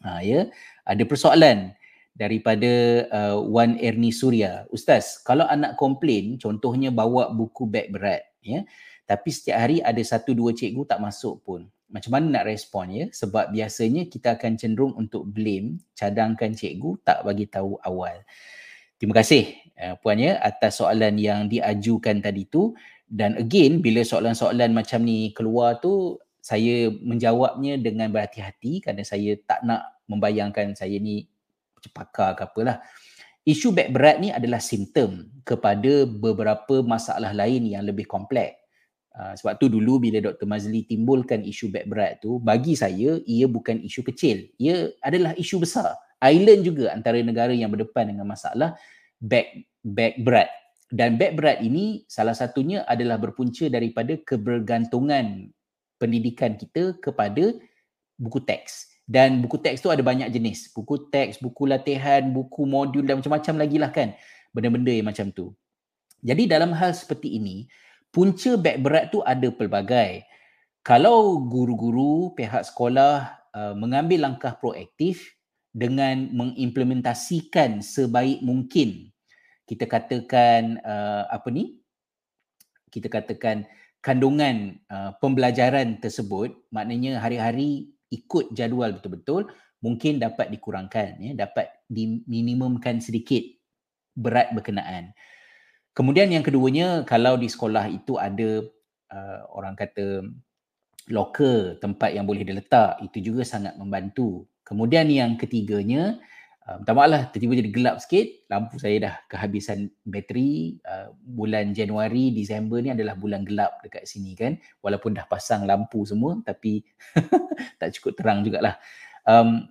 Ha, ya. Ada persoalan daripada uh, Wan Erni Surya. Ustaz, kalau anak komplain, contohnya bawa buku beg berat. ya, Tapi setiap hari ada satu dua cikgu tak masuk pun. Macam mana nak respon ya? Sebab biasanya kita akan cenderung untuk blame, cadangkan cikgu tak bagi tahu awal. Terima kasih uh, puan ya atas soalan yang diajukan tadi tu dan again bila soalan-soalan macam ni keluar tu saya menjawabnya dengan berhati-hati kerana saya tak nak membayangkan saya ni pakar ke apalah. Isu beg berat ni adalah simptom kepada beberapa masalah lain yang lebih kompleks. Uh, sebab tu dulu bila Dr. Mazli timbulkan isu beg berat tu, bagi saya ia bukan isu kecil. Ia adalah isu besar. Island juga antara negara yang berdepan dengan masalah beg beg berat dan beg berat ini salah satunya adalah berpunca daripada kebergantungan pendidikan kita kepada buku teks. Dan buku teks tu ada banyak jenis. Buku teks, buku latihan, buku modul dan macam-macam lagi lah kan. benda-benda yang macam tu. Jadi dalam hal seperti ini, punca beg berat tu ada pelbagai. Kalau guru-guru pihak sekolah uh, mengambil langkah proaktif dengan mengimplementasikan sebaik mungkin kita katakan uh, apa ni kita katakan kandungan uh, pembelajaran tersebut maknanya hari-hari ikut jadual betul-betul mungkin dapat dikurangkan ya dapat diminimumkan sedikit berat berkenaan kemudian yang keduanya kalau di sekolah itu ada uh, orang kata locker tempat yang boleh diletak itu juga sangat membantu kemudian yang ketiganya Uh, minta maaf lah, tiba-tiba jadi gelap sikit. Lampu saya dah kehabisan bateri. Uh, bulan Januari, Disember ni adalah bulan gelap dekat sini kan. Walaupun dah pasang lampu semua tapi <laughs> tak cukup terang jugalah. Um,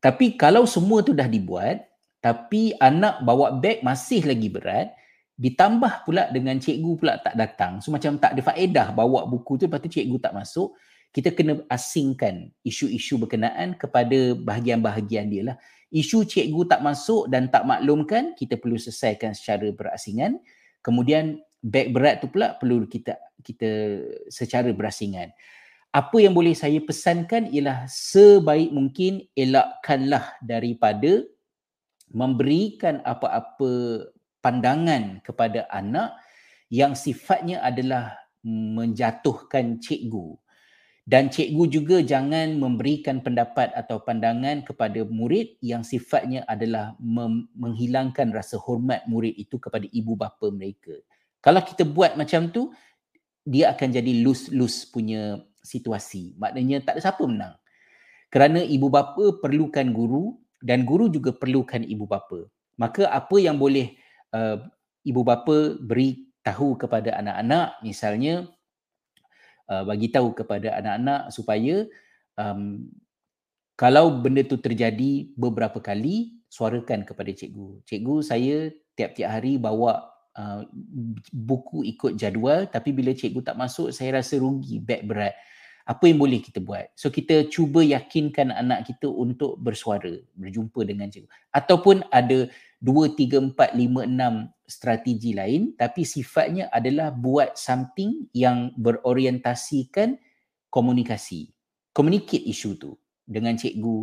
tapi kalau semua tu dah dibuat, tapi anak bawa beg masih lagi berat, ditambah pula dengan cikgu pula tak datang. So macam tak ada faedah bawa buku tu, lepas tu cikgu tak masuk. Kita kena asingkan isu-isu berkenaan kepada bahagian-bahagian dia lah isu cikgu tak masuk dan tak maklumkan kita perlu selesaikan secara berasingan kemudian beg berat tu pula perlu kita kita secara berasingan apa yang boleh saya pesankan ialah sebaik mungkin elakkanlah daripada memberikan apa-apa pandangan kepada anak yang sifatnya adalah menjatuhkan cikgu dan cikgu juga jangan memberikan pendapat atau pandangan kepada murid yang sifatnya adalah mem- menghilangkan rasa hormat murid itu kepada ibu bapa mereka. Kalau kita buat macam tu, dia akan jadi lose-lose punya situasi. Maknanya tak ada siapa menang. Kerana ibu bapa perlukan guru dan guru juga perlukan ibu bapa. Maka apa yang boleh uh, ibu bapa beri tahu kepada anak-anak misalnya uh, bagi tahu kepada anak-anak supaya um, kalau benda tu terjadi beberapa kali suarakan kepada cikgu. Cikgu saya tiap-tiap hari bawa uh, buku ikut jadual tapi bila cikgu tak masuk saya rasa rugi beg berat. Apa yang boleh kita buat? So kita cuba yakinkan anak kita untuk bersuara, berjumpa dengan cikgu. Ataupun ada dua, tiga, empat, lima, enam strategi lain tapi sifatnya adalah buat something yang berorientasikan komunikasi. Communicate isu tu dengan cikgu,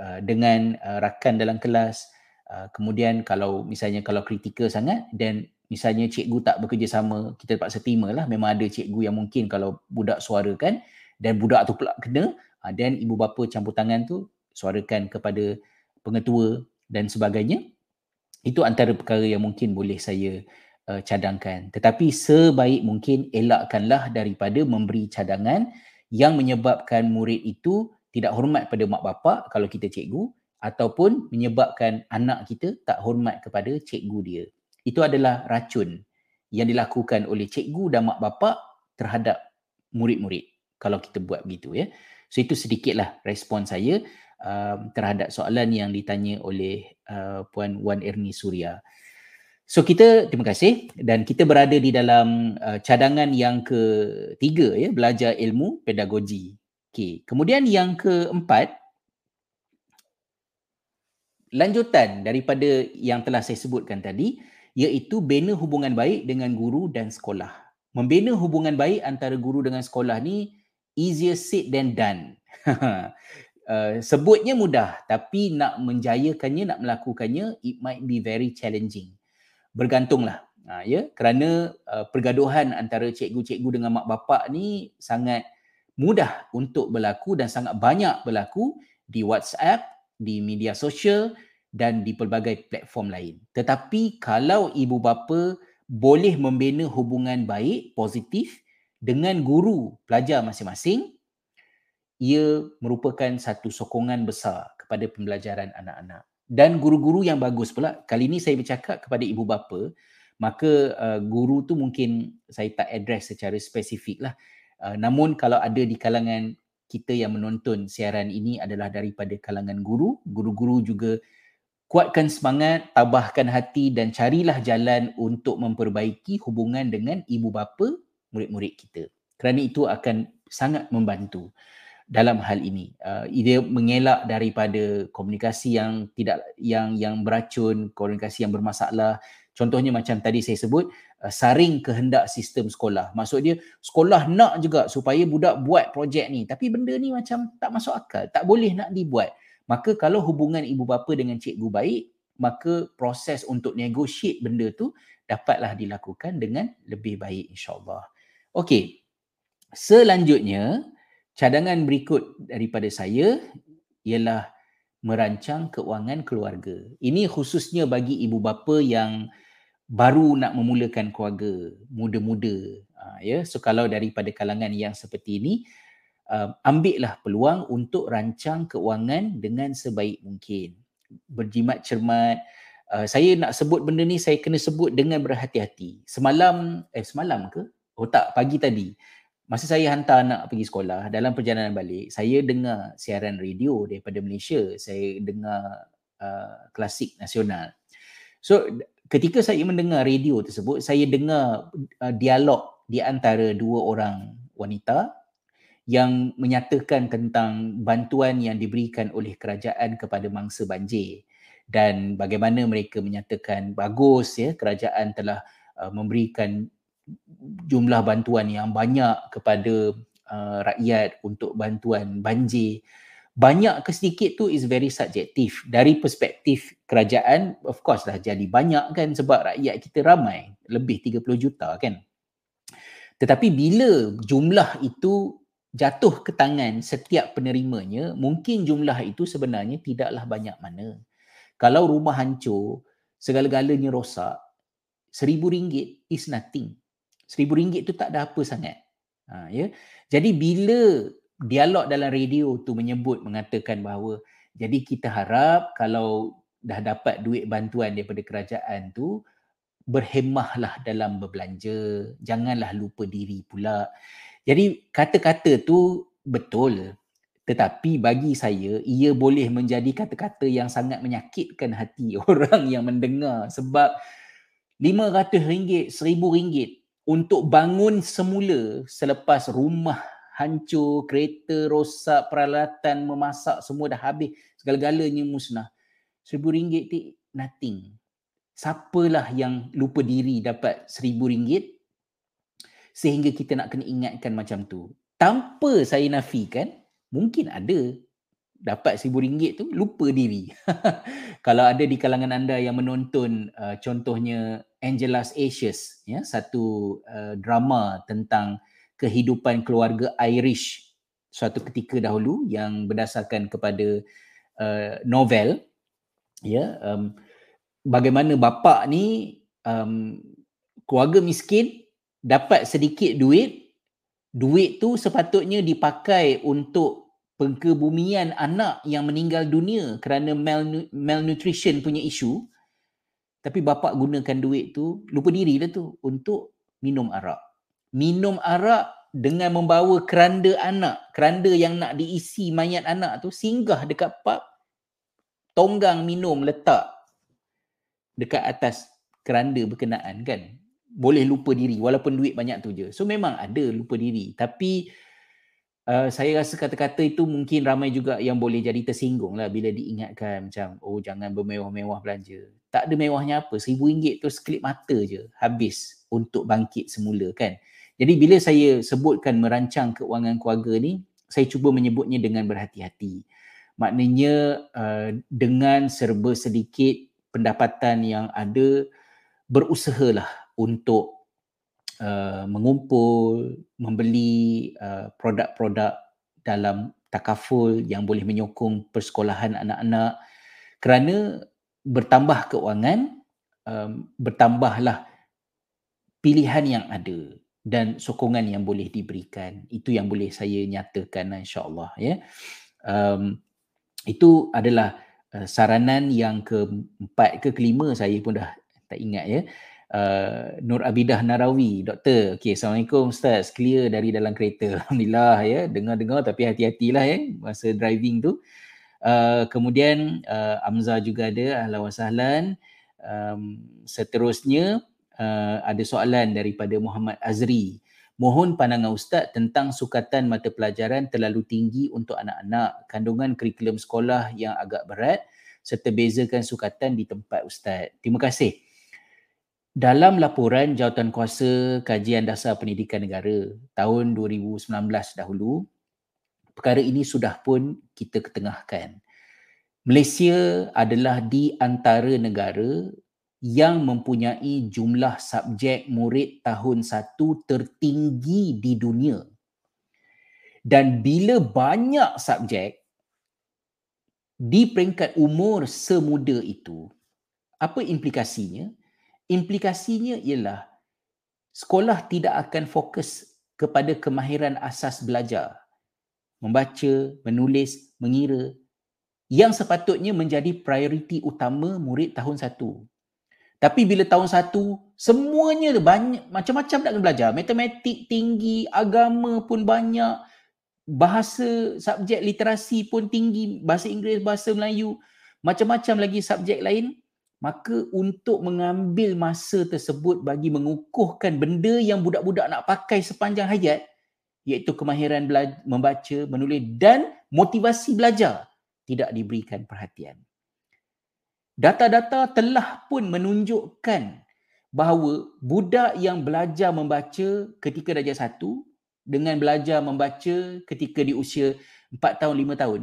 uh, dengan uh, rakan dalam kelas. Uh, kemudian kalau misalnya kalau kritikal sangat dan misalnya cikgu tak bekerjasama, kita terpaksa terima lah. Memang ada cikgu yang mungkin kalau budak suarakan dan budak tu pula kena, dan ibu bapa campur tangan tu suarakan kepada pengetua dan sebagainya itu antara perkara yang mungkin boleh saya uh, cadangkan. Tetapi sebaik mungkin elakkanlah daripada memberi cadangan yang menyebabkan murid itu tidak hormat pada mak bapak kalau kita cikgu ataupun menyebabkan anak kita tak hormat kepada cikgu dia. Itu adalah racun yang dilakukan oleh cikgu dan mak bapak terhadap murid-murid kalau kita buat begitu ya. So itu sedikitlah respon saya um, terhadap soalan yang ditanya oleh uh, Puan Wan Erni Surya. So kita terima kasih dan kita berada di dalam uh, cadangan yang ketiga ya belajar ilmu pedagogi. Okey, kemudian yang keempat lanjutan daripada yang telah saya sebutkan tadi iaitu bina hubungan baik dengan guru dan sekolah. Membina hubungan baik antara guru dengan sekolah ni easier said than done. <laughs> uh, sebutnya mudah tapi nak menjayakannya nak melakukannya it might be very challenging bergantunglah uh, ya kerana uh, pergaduhan antara cikgu-cikgu dengan mak bapak ni sangat mudah untuk berlaku dan sangat banyak berlaku di WhatsApp di media sosial dan di pelbagai platform lain tetapi kalau ibu bapa boleh membina hubungan baik positif dengan guru pelajar masing-masing ia merupakan satu sokongan besar kepada pembelajaran anak-anak. Dan guru-guru yang bagus pula, kali ini saya bercakap kepada ibu bapa, maka uh, guru tu mungkin saya tak address secara spesifik lah. Uh, namun kalau ada di kalangan kita yang menonton siaran ini adalah daripada kalangan guru, guru-guru juga kuatkan semangat, tabahkan hati dan carilah jalan untuk memperbaiki hubungan dengan ibu bapa murid-murid kita. Kerana itu akan sangat membantu. dalam hal ini. Uh, dia mengelak daripada komunikasi yang tidak yang yang beracun, komunikasi yang bermasalah. Contohnya macam tadi saya sebut uh, saring kehendak sistem sekolah. Maksud dia sekolah nak juga supaya budak buat projek ni tapi benda ni macam tak masuk akal, tak boleh nak dibuat. Maka kalau hubungan ibu bapa dengan cikgu baik, maka proses untuk negotiate benda tu dapatlah dilakukan dengan lebih baik insya-Allah. Okey. Selanjutnya, cadangan berikut daripada saya ialah merancang keuangan keluarga. Ini khususnya bagi ibu bapa yang baru nak memulakan keluarga, muda-muda. Uh, ya, so kalau daripada kalangan yang seperti ini, uh, ambillah peluang untuk rancang keuangan dengan sebaik mungkin. Berjimat cermat. Uh, saya nak sebut benda ni saya kena sebut dengan berhati-hati. Semalam eh semalam ke? Oh tak, pagi tadi masa saya hantar anak pergi sekolah dalam perjalanan balik saya dengar siaran radio daripada Malaysia saya dengar uh, klasik nasional so ketika saya mendengar radio tersebut saya dengar uh, dialog di antara dua orang wanita yang menyatakan tentang bantuan yang diberikan oleh kerajaan kepada mangsa banjir. Dan bagaimana mereka menyatakan bagus ya kerajaan telah uh, memberikan jumlah bantuan yang banyak kepada uh, rakyat untuk bantuan banjir. Banyak ke sedikit tu is very subjektif dari perspektif kerajaan of course lah jadi banyak kan sebab rakyat kita ramai. Lebih 30 juta kan. Tetapi bila jumlah itu jatuh ke tangan setiap penerimanya mungkin jumlah itu sebenarnya tidaklah banyak mana kalau rumah hancur segala-galanya rosak seribu ringgit is nothing Seribu ringgit tu tak ada apa sangat. Ha, ya? Jadi bila dialog dalam radio tu menyebut mengatakan bahawa jadi kita harap kalau dah dapat duit bantuan daripada kerajaan tu berhemahlah dalam berbelanja, janganlah lupa diri pula. Jadi kata-kata tu betul. Tetapi bagi saya ia boleh menjadi kata-kata yang sangat menyakitkan hati <laughs> orang yang mendengar sebab RM500, RM1000 <laughs> untuk bangun semula selepas rumah hancur, kereta rosak, peralatan memasak semua dah habis, segala-galanya musnah. Seribu ringgit tu nothing. Siapalah yang lupa diri dapat seribu ringgit sehingga kita nak kena ingatkan macam tu. Tanpa saya nafikan, mungkin ada dapat seribu ringgit tu lupa diri. <laughs> Kalau ada di kalangan anda yang menonton uh, contohnya Angela's Ashes, ya, satu uh, drama tentang kehidupan keluarga Irish suatu ketika dahulu yang berdasarkan kepada uh, novel ya um, bagaimana bapa ni um, keluarga miskin dapat sedikit duit duit tu sepatutnya dipakai untuk pengkebumian anak yang meninggal dunia kerana malnutrition punya isu. Tapi bapa gunakan duit tu lupa diri dah tu untuk minum arak. Minum arak dengan membawa keranda anak keranda yang nak diisi mayat anak tu singgah dekat pub tonggang minum letak dekat atas keranda berkenaan kan boleh lupa diri walaupun duit banyak tu je so memang ada lupa diri tapi Uh, saya rasa kata-kata itu mungkin ramai juga yang boleh jadi tersinggung lah bila diingatkan macam oh jangan bermewah-mewah belanja. Tak ada mewahnya apa. Seribu ringgit tu sekelip mata je habis untuk bangkit semula kan. Jadi bila saya sebutkan merancang keuangan keluarga ni, saya cuba menyebutnya dengan berhati-hati. Maknanya uh, dengan serba sedikit pendapatan yang ada, berusahalah untuk uh, mengumpul, membeli uh, produk-produk dalam takaful yang boleh menyokong persekolahan anak-anak. Kerana bertambah keuangan um, bertambahlah pilihan yang ada dan sokongan yang boleh diberikan. Itu yang boleh saya nyatakan insyaallah ya. Um, itu adalah uh, saranan yang keempat ke kelima saya pun dah tak ingat ya uh, Nur Abidah Narawi, doktor. Okey, Assalamualaikum Ustaz. Clear dari dalam kereta. <laughs> Alhamdulillah ya. Dengar-dengar tapi hati-hatilah ya masa driving tu. Uh, kemudian uh, Amza juga ada. Ahlan wa sahlan. Um, seterusnya uh, ada soalan daripada Muhammad Azri. Mohon pandangan Ustaz tentang sukatan mata pelajaran terlalu tinggi untuk anak-anak, kandungan kurikulum sekolah yang agak berat serta bezakan sukatan di tempat Ustaz. Terima kasih. Dalam laporan Jawatan Kuasa Kajian Dasar Pendidikan Negara tahun 2019 dahulu, perkara ini sudah pun kita ketengahkan. Malaysia adalah di antara negara yang mempunyai jumlah subjek murid tahun satu tertinggi di dunia. Dan bila banyak subjek di peringkat umur semuda itu, apa implikasinya? Implikasinya ialah sekolah tidak akan fokus kepada kemahiran asas belajar. Membaca, menulis, mengira yang sepatutnya menjadi prioriti utama murid tahun satu. Tapi bila tahun satu, semuanya banyak macam-macam nak belajar. Matematik tinggi, agama pun banyak, bahasa subjek literasi pun tinggi, bahasa Inggeris, bahasa Melayu, macam-macam lagi subjek lain. Maka untuk mengambil masa tersebut bagi mengukuhkan benda yang budak-budak nak pakai sepanjang hayat, iaitu kemahiran bela- membaca, menulis dan motivasi belajar tidak diberikan perhatian. Data-data telah pun menunjukkan bahawa budak yang belajar membaca ketika darjah satu dengan belajar membaca ketika di usia 4 tahun, 5 tahun,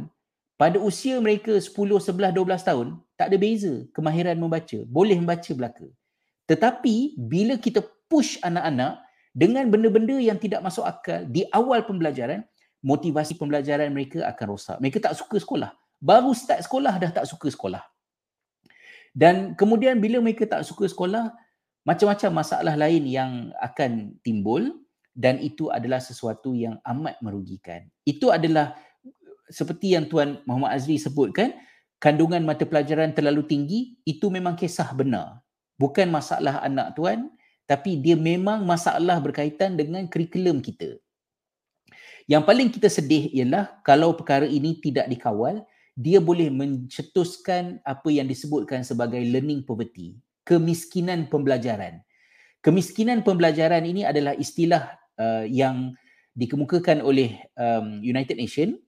pada usia mereka 10, 11, 12 tahun, tak ada beza kemahiran membaca. Boleh membaca belaka. Tetapi bila kita push anak-anak dengan benda-benda yang tidak masuk akal di awal pembelajaran, motivasi pembelajaran mereka akan rosak. Mereka tak suka sekolah. Baru start sekolah dah tak suka sekolah. Dan kemudian bila mereka tak suka sekolah, macam-macam masalah lain yang akan timbul dan itu adalah sesuatu yang amat merugikan. Itu adalah seperti yang Tuan Muhammad Azri sebutkan, kandungan mata pelajaran terlalu tinggi, itu memang kisah benar. Bukan masalah anak Tuan, tapi dia memang masalah berkaitan dengan kurikulum kita. Yang paling kita sedih ialah kalau perkara ini tidak dikawal, dia boleh mencetuskan apa yang disebutkan sebagai learning poverty, kemiskinan pembelajaran. Kemiskinan pembelajaran ini adalah istilah uh, yang dikemukakan oleh um, United Nations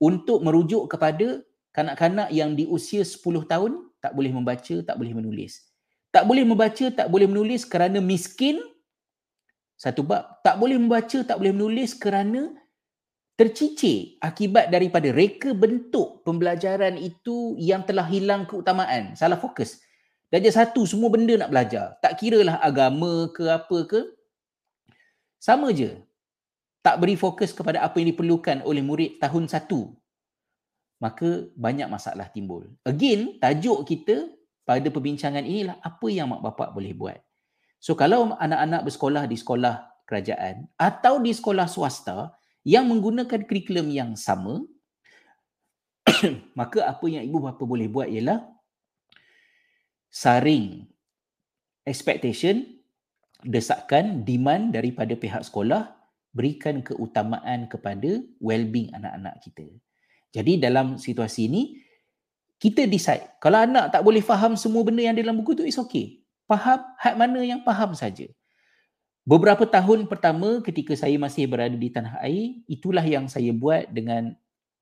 untuk merujuk kepada kanak-kanak yang di usia 10 tahun tak boleh membaca, tak boleh menulis. Tak boleh membaca, tak boleh menulis kerana miskin. Satu bab, tak boleh membaca, tak boleh menulis kerana tercicir akibat daripada reka bentuk pembelajaran itu yang telah hilang keutamaan, salah fokus. Darjah satu, semua benda nak belajar. Tak kira lah agama ke apa ke. Sama je. Tak beri fokus kepada apa yang diperlukan oleh murid tahun satu. Maka banyak masalah timbul. Again, tajuk kita pada perbincangan inilah apa yang mak bapak boleh buat. So kalau anak-anak bersekolah di sekolah kerajaan atau di sekolah swasta, yang menggunakan kurikulum yang sama, <coughs> maka apa yang ibu bapa boleh buat ialah saring expectation, desakan, demand daripada pihak sekolah berikan keutamaan kepada well-being anak-anak kita. Jadi dalam situasi ini, kita decide. Kalau anak tak boleh faham semua benda yang dalam buku tu, it's okay. Faham hak mana yang faham saja. Beberapa tahun pertama ketika saya masih berada di tanah air, itulah yang saya buat dengan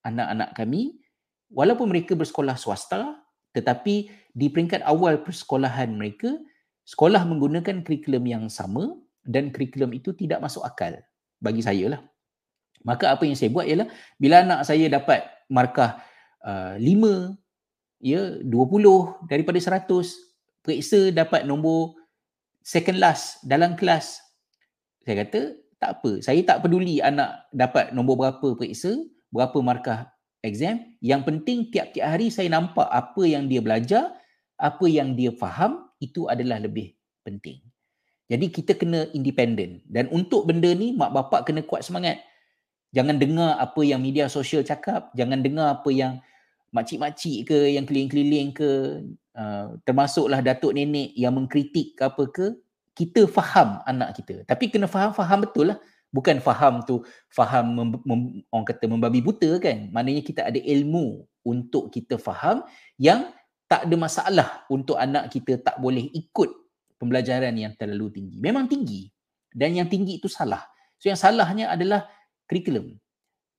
anak-anak kami. Walaupun mereka bersekolah swasta, tetapi di peringkat awal persekolahan mereka, sekolah menggunakan kurikulum yang sama dan kurikulum itu tidak masuk akal bagi saya lah. Maka apa yang saya buat ialah bila anak saya dapat markah uh, 5, ya, 20 daripada 100, periksa dapat nombor second last dalam kelas saya kata, tak apa. Saya tak peduli anak dapat nombor berapa periksa, berapa markah exam. Yang penting tiap-tiap hari saya nampak apa yang dia belajar, apa yang dia faham, itu adalah lebih penting. Jadi kita kena independen. Dan untuk benda ni, mak bapak kena kuat semangat. Jangan dengar apa yang media sosial cakap. Jangan dengar apa yang makcik-makcik ke, yang keliling-keliling ke, uh, termasuklah datuk nenek yang mengkritik ke apa ke, kita faham anak kita. Tapi kena faham, faham betul lah. Bukan faham tu, faham mem, mem, orang kata membabi buta kan. Maknanya kita ada ilmu untuk kita faham yang tak ada masalah untuk anak kita tak boleh ikut pembelajaran yang terlalu tinggi. Memang tinggi. Dan yang tinggi itu salah. So yang salahnya adalah kurikulum.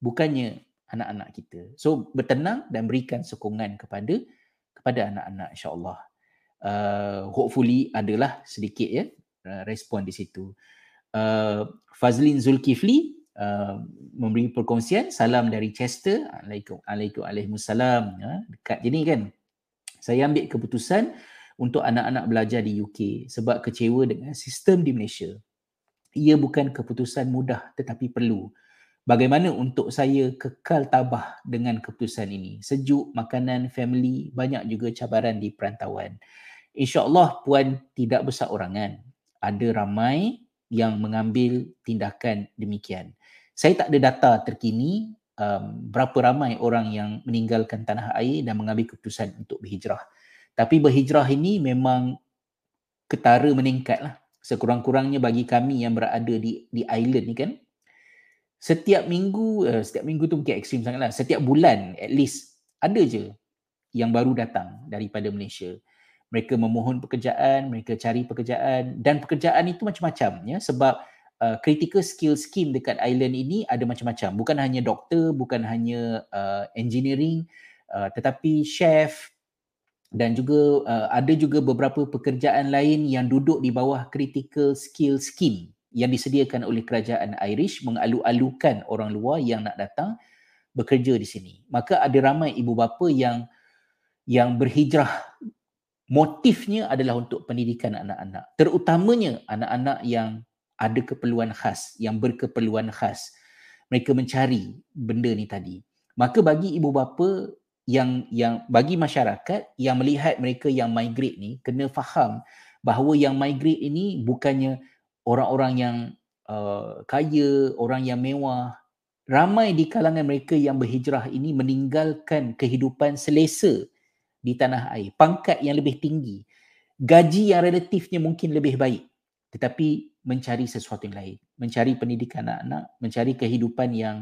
Bukannya anak-anak kita. So bertenang dan berikan sokongan kepada kepada anak-anak insya-Allah. Uh, hopefully adalah sedikit ya uh, respon di situ. Uh, Fazlin Zulkifli uh, memberi perkongsian salam dari Chester. Alaikum alaikum alaikumsalam. Ya, dekat je ni kan. Saya ambil keputusan untuk anak-anak belajar di UK sebab kecewa dengan sistem di Malaysia. Ia bukan keputusan mudah tetapi perlu. Bagaimana untuk saya kekal tabah dengan keputusan ini? Sejuk, makanan, family, banyak juga cabaran di perantauan. InsyaAllah puan tidak besar orangan. Ada ramai yang mengambil tindakan demikian. Saya tak ada data terkini um, berapa ramai orang yang meninggalkan tanah air dan mengambil keputusan untuk berhijrah. Tapi berhijrah ini memang ketara meningkat lah. Sekurang-kurangnya bagi kami yang berada di di island ni kan. Setiap minggu, uh, setiap minggu tu mungkin ekstrim sangat lah. Setiap bulan at least ada je yang baru datang daripada Malaysia. Mereka memohon pekerjaan, mereka cari pekerjaan dan pekerjaan itu macam-macam ya sebab uh, critical skill scheme dekat island ini ada macam-macam. Bukan hanya doktor, bukan hanya uh, engineering uh, tetapi chef, dan juga uh, ada juga beberapa pekerjaan lain yang duduk di bawah critical skill scheme yang disediakan oleh kerajaan Irish mengalu-alukan orang luar yang nak datang bekerja di sini. Maka ada ramai ibu bapa yang yang berhijrah motifnya adalah untuk pendidikan anak-anak. Terutamanya anak-anak yang ada keperluan khas, yang berkeperluan khas. Mereka mencari benda ni tadi. Maka bagi ibu bapa yang yang bagi masyarakat yang melihat mereka yang migrate ni kena faham bahawa yang migrate ini bukannya orang-orang yang uh, kaya, orang yang mewah. Ramai di kalangan mereka yang berhijrah ini meninggalkan kehidupan selesa di tanah air, pangkat yang lebih tinggi, gaji yang relatifnya mungkin lebih baik tetapi mencari sesuatu yang lain, mencari pendidikan anak-anak, mencari kehidupan yang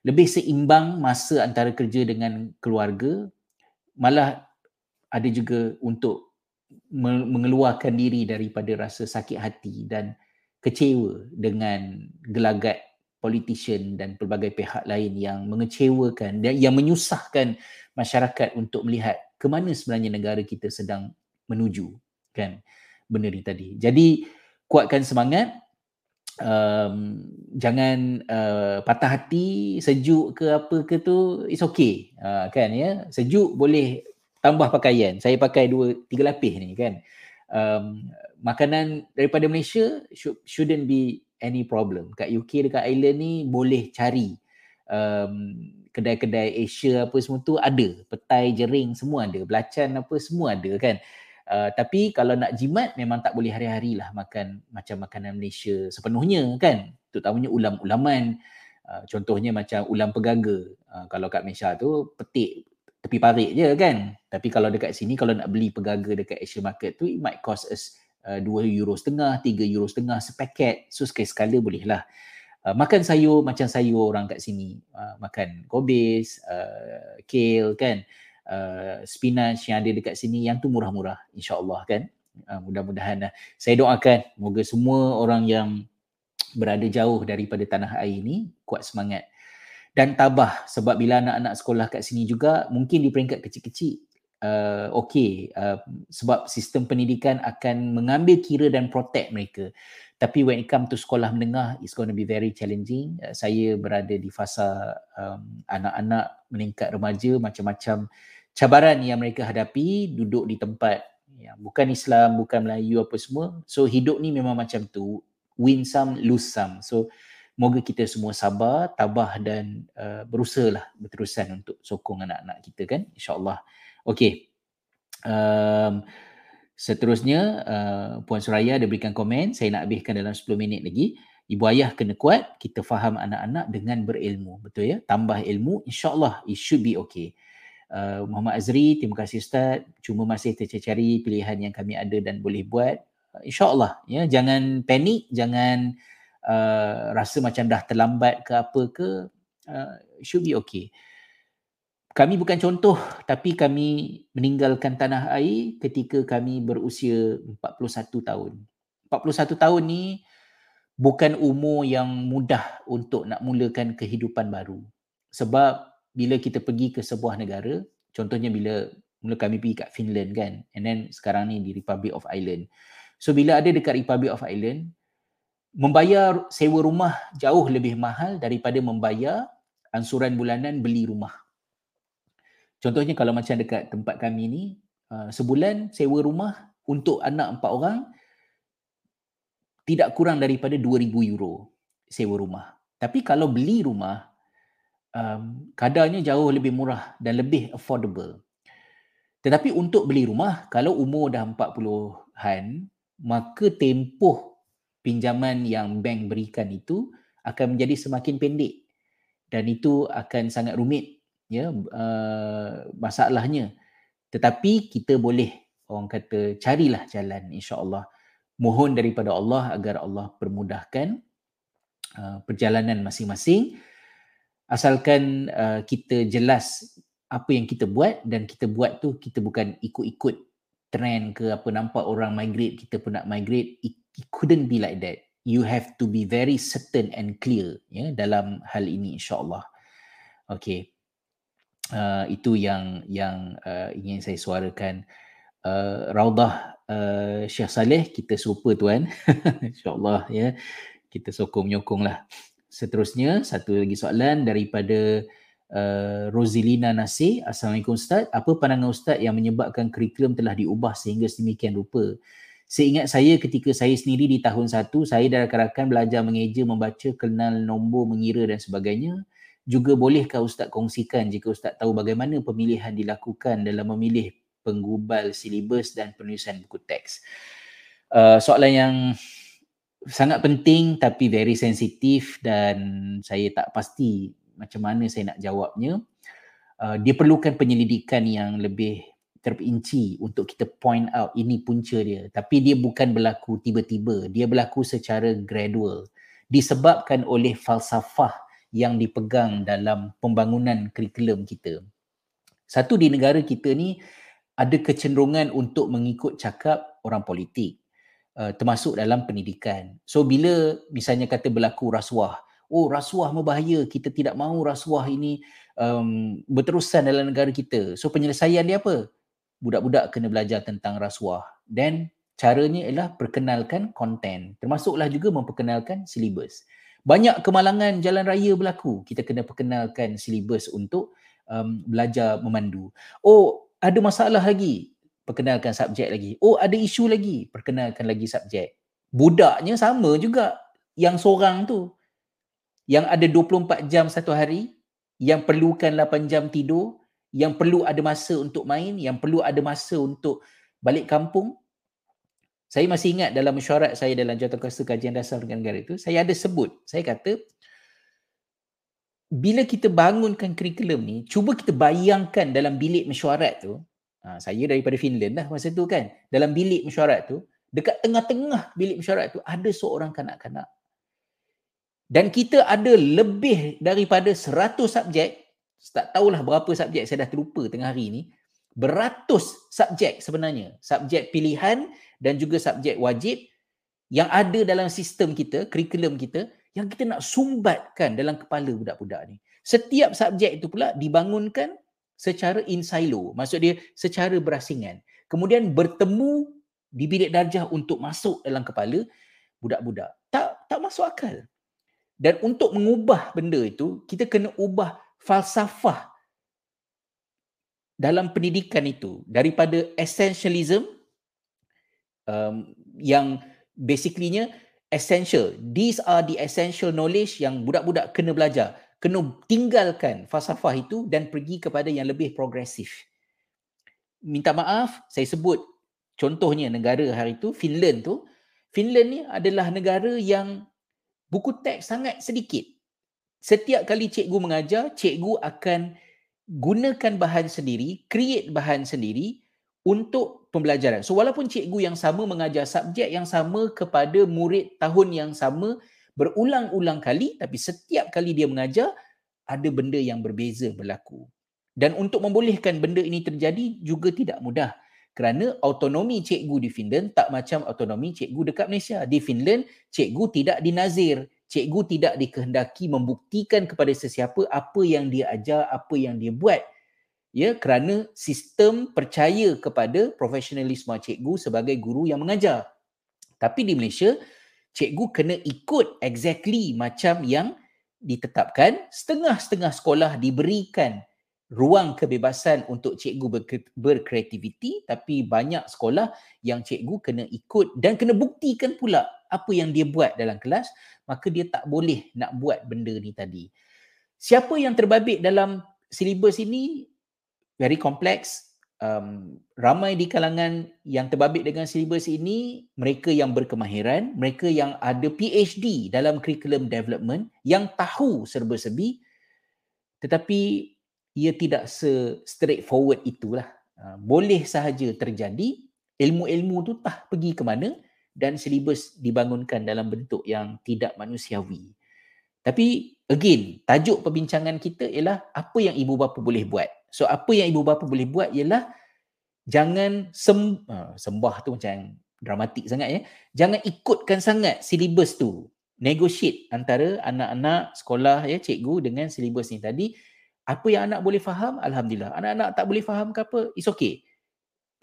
lebih seimbang masa antara kerja dengan keluarga malah ada juga untuk mengeluarkan diri daripada rasa sakit hati dan kecewa dengan gelagat politician dan pelbagai pihak lain yang mengecewakan dan yang menyusahkan masyarakat untuk melihat ke mana sebenarnya negara kita sedang menuju kan? Benda ni tadi. Jadi kuatkan semangat. Um, jangan uh, patah hati sejuk ke apa ke tu it's okay. Uh, kan ya? Sejuk boleh tambah pakaian. Saya pakai dua tiga lapis ni kan um, makanan daripada Malaysia should, shouldn't be any problem kat UK dekat island ni boleh cari um, kedai-kedai Asia apa semua tu ada petai jering semua ada belacan apa semua ada kan Uh, tapi kalau nak jimat memang tak boleh hari-hari lah makan macam makanan Malaysia sepenuhnya kan. Terutamanya ulam-ulaman. Uh, contohnya macam ulam pegaga. Uh, kalau kat Malaysia tu petik tepi parit je kan. Tapi kalau dekat sini kalau nak beli pegaga dekat Asia Market tu it might cost us uh, 2 euro setengah, 3 euro setengah sepaket. So sekali-sekala boleh lah. Uh, makan sayur macam sayur orang kat sini. Uh, makan kobis, uh, kale kan uh, spinach yang ada dekat sini yang tu murah-murah insyaallah kan uh, mudah-mudahan uh, saya doakan moga semua orang yang berada jauh daripada tanah air ni kuat semangat dan tabah sebab bila anak-anak sekolah kat sini juga mungkin di peringkat kecil-kecil uh, okey uh, sebab sistem pendidikan akan mengambil kira dan protect mereka tapi when it come to sekolah menengah it's going to be very challenging uh, saya berada di fasa um, anak-anak meningkat remaja macam-macam cabaran yang mereka hadapi duduk di tempat yang bukan Islam, bukan Melayu apa semua. So hidup ni memang macam tu. Win some, lose some. So moga kita semua sabar, tabah dan uh, berusaha lah berterusan untuk sokong anak-anak kita kan. InsyaAllah. Okay. Um, seterusnya uh, Puan Suraya ada berikan komen. Saya nak habiskan dalam 10 minit lagi. Ibu ayah kena kuat. Kita faham anak-anak dengan berilmu. Betul ya? Tambah ilmu. InsyaAllah it should be okay. Uh, Muhammad Azri, terima kasih Ustaz. Cuma masih tercari pilihan yang kami ada dan boleh buat. Uh, InsyaAllah, ya, jangan panik, jangan uh, rasa macam dah terlambat ke apa ke. Uh, should be okay. Kami bukan contoh tapi kami meninggalkan tanah air ketika kami berusia 41 tahun. 41 tahun ni bukan umur yang mudah untuk nak mulakan kehidupan baru. Sebab bila kita pergi ke sebuah negara, contohnya bila mula kami pergi kat Finland kan, and then sekarang ni di Republic of Ireland. So bila ada dekat Republic of Ireland, membayar sewa rumah jauh lebih mahal daripada membayar ansuran bulanan beli rumah. Contohnya kalau macam dekat tempat kami ni, uh, sebulan sewa rumah untuk anak empat orang tidak kurang daripada 2000 euro sewa rumah. Tapi kalau beli rumah um, kadarnya jauh lebih murah dan lebih affordable. Tetapi untuk beli rumah kalau umur dah 40-an maka tempoh pinjaman yang bank berikan itu akan menjadi semakin pendek. Dan itu akan sangat rumit ya uh, masalahnya. Tetapi kita boleh orang kata carilah jalan insya-Allah. Mohon daripada Allah agar Allah permudahkan uh, perjalanan masing-masing. Asalkan uh, kita jelas apa yang kita buat dan kita buat tu kita bukan ikut-ikut trend ke apa nampak orang migrate kita pun nak migrate it, couldn't be like that. You have to be very certain and clear ya dalam hal ini insyaallah. Okey uh, itu yang yang uh, ingin saya suarakan. Uh, raudah uh, Syekh Saleh kita serupa tuan. <laughs> Insyaallah ya. Kita sokong menyokong lah. Seterusnya satu lagi soalan daripada uh, Rosilina Nasir. Assalamualaikum Ustaz. Apa pandangan Ustaz yang menyebabkan kurikulum telah diubah sehingga sedemikian rupa Seingat saya ketika saya sendiri di tahun satu, saya dan rakan-rakan belajar mengeja, membaca, kenal nombor, mengira dan sebagainya. Juga bolehkah Ustaz kongsikan jika Ustaz tahu bagaimana pemilihan dilakukan dalam memilih penggubal silibus dan penulisan buku teks. Uh, soalan yang sangat penting tapi very sensitif dan saya tak pasti macam mana saya nak jawabnya. Uh, dia perlukan penyelidikan yang lebih terperinci untuk kita point out ini punca dia. Tapi dia bukan berlaku tiba-tiba. Dia berlaku secara gradual. Disebabkan oleh falsafah yang dipegang dalam pembangunan kurikulum kita. Satu di negara kita ni, ada kecenderungan untuk mengikut cakap orang politik uh, termasuk dalam pendidikan. So bila misalnya kata berlaku rasuah, oh rasuah membahaya, kita tidak mahu rasuah ini um, berterusan dalam negara kita. So penyelesaian dia apa? Budak-budak kena belajar tentang rasuah. Dan caranya ialah perkenalkan konten. Termasuklah juga memperkenalkan silibus. Banyak kemalangan jalan raya berlaku. Kita kena perkenalkan silibus untuk um, belajar memandu. Oh, ada masalah lagi perkenalkan subjek lagi oh ada isu lagi perkenalkan lagi subjek budaknya sama juga yang seorang tu yang ada 24 jam satu hari yang perlukan 8 jam tidur yang perlu ada masa untuk main yang perlu ada masa untuk balik kampung saya masih ingat dalam mesyuarat saya dalam Jawatankuasa Kajian Dasar Negara Negara itu saya ada sebut saya kata bila kita bangunkan kurikulum ni, cuba kita bayangkan dalam bilik mesyuarat tu, ha, saya daripada Finland lah masa tu kan, dalam bilik mesyuarat tu, dekat tengah-tengah bilik mesyuarat tu, ada seorang kanak-kanak. Dan kita ada lebih daripada 100 subjek, tak tahulah berapa subjek, saya dah terlupa tengah hari ni, beratus subjek sebenarnya, subjek pilihan dan juga subjek wajib yang ada dalam sistem kita, kurikulum kita, yang kita nak sumbatkan dalam kepala budak-budak ni. Setiap subjek itu pula dibangunkan secara in silo. Maksud dia secara berasingan. Kemudian bertemu di bilik darjah untuk masuk dalam kepala budak-budak. Tak tak masuk akal. Dan untuk mengubah benda itu, kita kena ubah falsafah dalam pendidikan itu daripada essentialism um, yang basically-nya essential. These are the essential knowledge yang budak-budak kena belajar. Kena tinggalkan falsafah itu dan pergi kepada yang lebih progresif. Minta maaf, saya sebut contohnya negara hari itu, Finland tu. Finland ni adalah negara yang buku teks sangat sedikit. Setiap kali cikgu mengajar, cikgu akan gunakan bahan sendiri, create bahan sendiri untuk pembelajaran. So walaupun cikgu yang sama mengajar subjek yang sama kepada murid tahun yang sama berulang-ulang kali tapi setiap kali dia mengajar ada benda yang berbeza berlaku. Dan untuk membolehkan benda ini terjadi juga tidak mudah. kerana autonomi cikgu di Finland tak macam autonomi cikgu dekat Malaysia. Di Finland, cikgu tidak dinazir. Cikgu tidak dikehendaki membuktikan kepada sesiapa apa yang dia ajar, apa yang dia buat. Ya, kerana sistem percaya kepada profesionalisme cikgu sebagai guru yang mengajar. Tapi di Malaysia, cikgu kena ikut exactly macam yang ditetapkan. Setengah-setengah sekolah diberikan ruang kebebasan untuk cikgu berkreativiti tapi banyak sekolah yang cikgu kena ikut dan kena buktikan pula apa yang dia buat dalam kelas maka dia tak boleh nak buat benda ni tadi. Siapa yang terbabit dalam silibus ini very complex um, ramai di kalangan yang terbabit dengan silibus ini mereka yang berkemahiran, mereka yang ada PhD dalam curriculum development yang tahu serba-serbi tetapi ia tidak se straightforward itulah. Uh, boleh sahaja terjadi ilmu-ilmu tu tak pergi ke mana dan silibus dibangunkan dalam bentuk yang tidak manusiawi. Tapi again, tajuk perbincangan kita ialah apa yang ibu bapa boleh buat. So apa yang ibu bapa boleh buat ialah jangan sem- uh, sembah tu macam dramatik sangat ya. Jangan ikutkan sangat silibus tu. Negotiate antara anak-anak sekolah ya cikgu dengan silibus ni tadi apa yang anak boleh faham alhamdulillah anak-anak tak boleh faham ke apa it's okay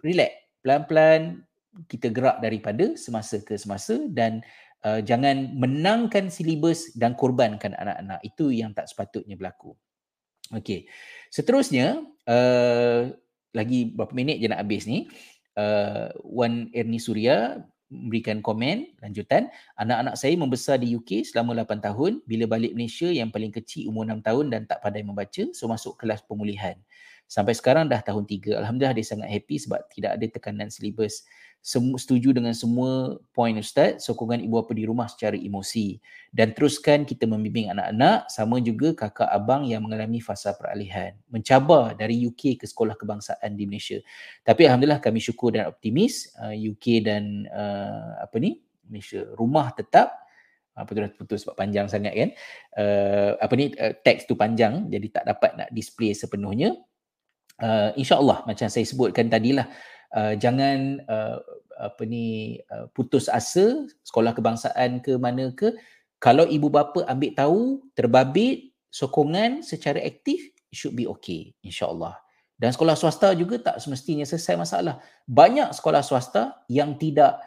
relax pelan-pelan kita gerak daripada semasa ke semasa dan uh, jangan menangkan silibus dan korbankan anak-anak. Itu yang tak sepatutnya berlaku. Okey. Seterusnya uh, lagi berapa minit je nak habis ni uh, Wan Erni Surya memberikan komen lanjutan. Anak-anak saya membesar di UK selama 8 tahun. Bila balik Malaysia yang paling kecil umur 6 tahun dan tak pandai membaca so masuk kelas pemulihan sampai sekarang dah tahun 3 alhamdulillah dia sangat happy sebab tidak ada tekanan silibus setuju dengan semua poin Ustaz, sokongan ibu bapa di rumah secara emosi dan teruskan kita membimbing anak-anak sama juga kakak abang yang mengalami fasa peralihan. Mencabar dari UK ke sekolah kebangsaan di Malaysia. Tapi Alhamdulillah kami syukur dan optimis uh, UK dan uh, apa ni Malaysia rumah tetap apa tu dah putus sebab panjang sangat kan uh, apa ni uh, teks tu panjang jadi tak dapat nak display sepenuhnya uh, insyaallah macam saya sebutkan tadilah uh, jangan uh, apa ni uh, putus asa sekolah kebangsaan ke mana ke. Kalau ibu bapa ambil tahu terbabit sokongan secara aktif it should be okay insyaallah. Dan sekolah swasta juga tak semestinya selesai masalah. Banyak sekolah swasta yang tidak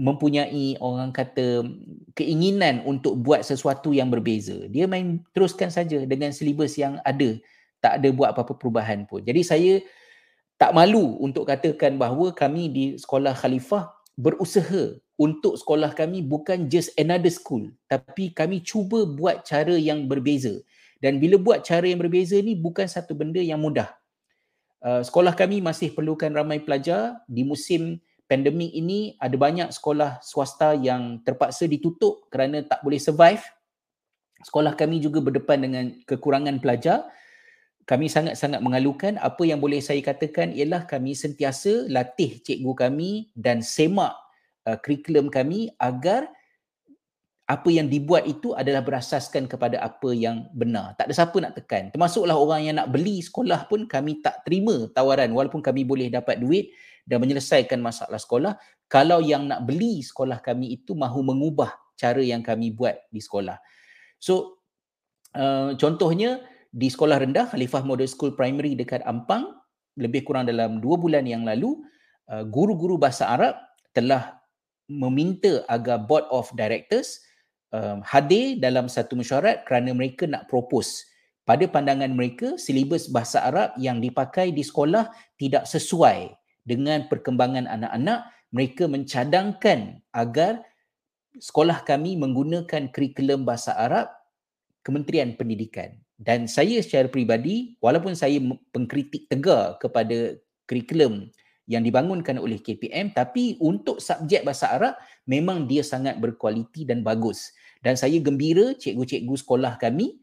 mempunyai orang kata keinginan untuk buat sesuatu yang berbeza. Dia main teruskan saja dengan silibus yang ada tak ada buat apa-apa perubahan pun. Jadi saya tak malu untuk katakan bahawa kami di sekolah khalifah berusaha untuk sekolah kami bukan just another school tapi kami cuba buat cara yang berbeza. Dan bila buat cara yang berbeza ni bukan satu benda yang mudah. Uh, sekolah kami masih perlukan ramai pelajar. Di musim pandemik ini ada banyak sekolah swasta yang terpaksa ditutup kerana tak boleh survive. Sekolah kami juga berdepan dengan kekurangan pelajar kami sangat-sangat mengalukan apa yang boleh saya katakan ialah kami sentiasa latih cikgu kami dan semak uh, kurikulum kami agar apa yang dibuat itu adalah berasaskan kepada apa yang benar. Tak ada siapa nak tekan. Termasuklah orang yang nak beli sekolah pun kami tak terima tawaran walaupun kami boleh dapat duit dan menyelesaikan masalah sekolah. Kalau yang nak beli sekolah kami itu mahu mengubah cara yang kami buat di sekolah. So uh, contohnya di sekolah rendah Khalifah Model School Primary dekat Ampang lebih kurang dalam dua bulan yang lalu uh, guru-guru bahasa Arab telah meminta agar board of directors um, hadir dalam satu mesyuarat kerana mereka nak propose. Pada pandangan mereka silibus bahasa Arab yang dipakai di sekolah tidak sesuai. Dengan perkembangan anak-anak mereka mencadangkan agar sekolah kami menggunakan kurikulum bahasa Arab Kementerian Pendidikan dan saya secara peribadi walaupun saya pengkritik tegar kepada kurikulum yang dibangunkan oleh KPM tapi untuk subjek bahasa Arab memang dia sangat berkualiti dan bagus. Dan saya gembira cikgu-cikgu sekolah kami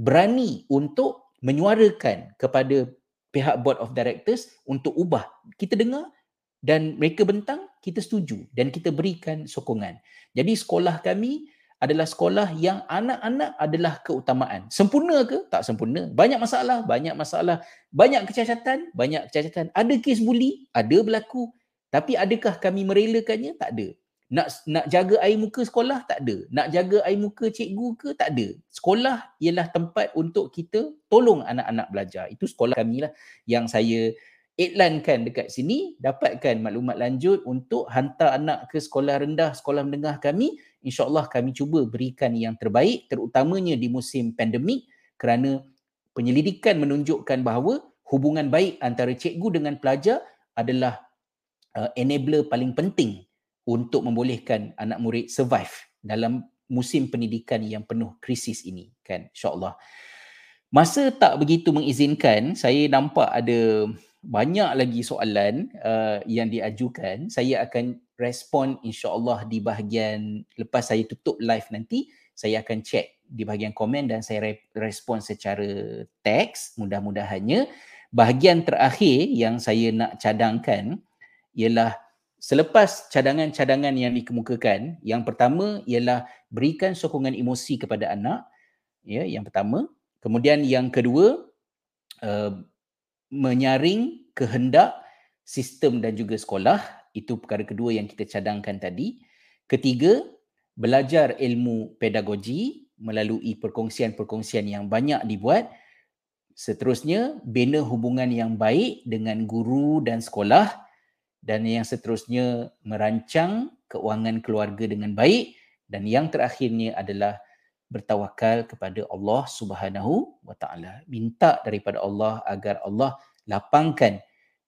berani untuk menyuarakan kepada pihak board of directors untuk ubah. Kita dengar dan mereka bentang kita setuju dan kita berikan sokongan. Jadi sekolah kami adalah sekolah yang anak-anak adalah keutamaan. Sempurna ke? Tak sempurna. Banyak masalah, banyak masalah. Banyak kecacatan, banyak kecacatan. Ada kes buli, ada berlaku. Tapi adakah kami merelakannya? Tak ada. Nak nak jaga air muka sekolah? Tak ada. Nak jaga air muka cikgu ke? Tak ada. Sekolah ialah tempat untuk kita tolong anak-anak belajar. Itu sekolah kami lah yang saya iklankan dekat sini. Dapatkan maklumat lanjut untuk hantar anak ke sekolah rendah, sekolah menengah kami insyaAllah kami cuba berikan yang terbaik terutamanya di musim pandemik kerana penyelidikan menunjukkan bahawa hubungan baik antara cikgu dengan pelajar adalah uh, enabler paling penting untuk membolehkan anak murid survive dalam musim pendidikan yang penuh krisis ini kan insyaallah. Masa tak begitu mengizinkan saya nampak ada banyak lagi soalan uh, yang diajukan. Saya akan respon insyaallah di bahagian lepas saya tutup live nanti saya akan check di bahagian komen dan saya respon secara teks mudah-mudahannya. Bahagian terakhir yang saya nak cadangkan ialah selepas cadangan-cadangan yang dikemukakan yang pertama ialah berikan sokongan emosi kepada anak ya yang pertama. Kemudian yang kedua uh, menyaring kehendak sistem dan juga sekolah itu perkara kedua yang kita cadangkan tadi ketiga belajar ilmu pedagogi melalui perkongsian-perkongsian yang banyak dibuat seterusnya bina hubungan yang baik dengan guru dan sekolah dan yang seterusnya merancang keuangan keluarga dengan baik dan yang terakhirnya adalah bertawakal kepada Allah Subhanahu wa taala. Minta daripada Allah agar Allah lapangkan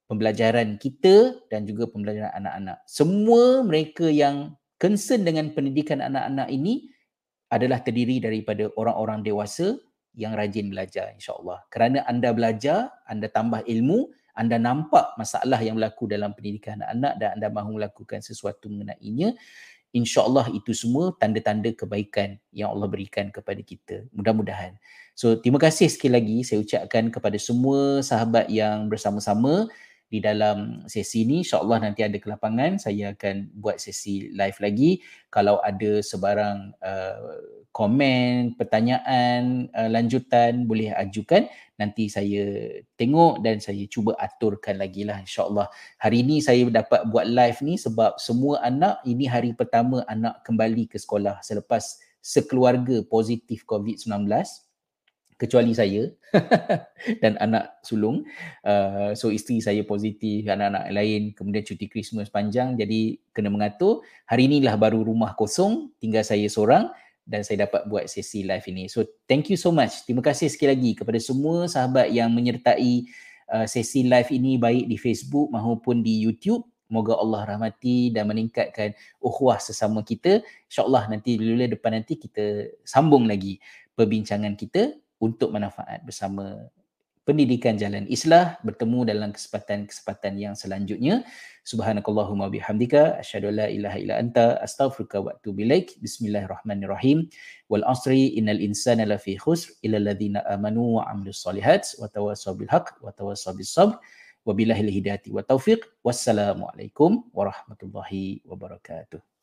pembelajaran kita dan juga pembelajaran anak-anak. Semua mereka yang concern dengan pendidikan anak-anak ini adalah terdiri daripada orang-orang dewasa yang rajin belajar insya-Allah. Kerana anda belajar, anda tambah ilmu, anda nampak masalah yang berlaku dalam pendidikan anak-anak dan anda mahu melakukan sesuatu mengenainya, insyaAllah itu semua tanda-tanda kebaikan yang Allah berikan kepada kita. Mudah-mudahan. So, terima kasih sekali lagi saya ucapkan kepada semua sahabat yang bersama-sama di dalam sesi ini. InsyaAllah nanti ada kelapangan, saya akan buat sesi live lagi. Kalau ada sebarang uh, komen, pertanyaan, uh, lanjutan, boleh ajukan nanti saya tengok dan saya cuba aturkan lagi lah insyaAllah. Hari ini saya dapat buat live ni sebab semua anak ini hari pertama anak kembali ke sekolah selepas sekeluarga positif COVID-19 kecuali saya <laughs> dan anak sulung. Uh, so isteri saya positif, anak-anak lain kemudian cuti Christmas panjang jadi kena mengatur. Hari inilah baru rumah kosong, tinggal saya seorang dan saya dapat buat sesi live ini. So thank you so much. Terima kasih sekali lagi kepada semua sahabat yang menyertai uh, sesi live ini baik di Facebook maupun di YouTube. Moga Allah rahmati dan meningkatkan ukhuwah sesama kita. InsyaAllah nanti lula depan nanti kita sambung lagi perbincangan kita untuk manfaat bersama pendidikan jalan islah bertemu dalam kesempatan-kesempatan yang selanjutnya. Subhanakallahumma bihamdika asyhadu la ilaha illa anta astaghfiruka wa atubu ilaik. Bismillahirrahmanirrahim. Wal asri innal insana lafi khusr illa alladhina amanu wa amilus solihat wa tawassaw bil haqq wa tawassaw bis sabr wa hidayati wa taufiq wassalamu alaikum warahmatullahi wabarakatuh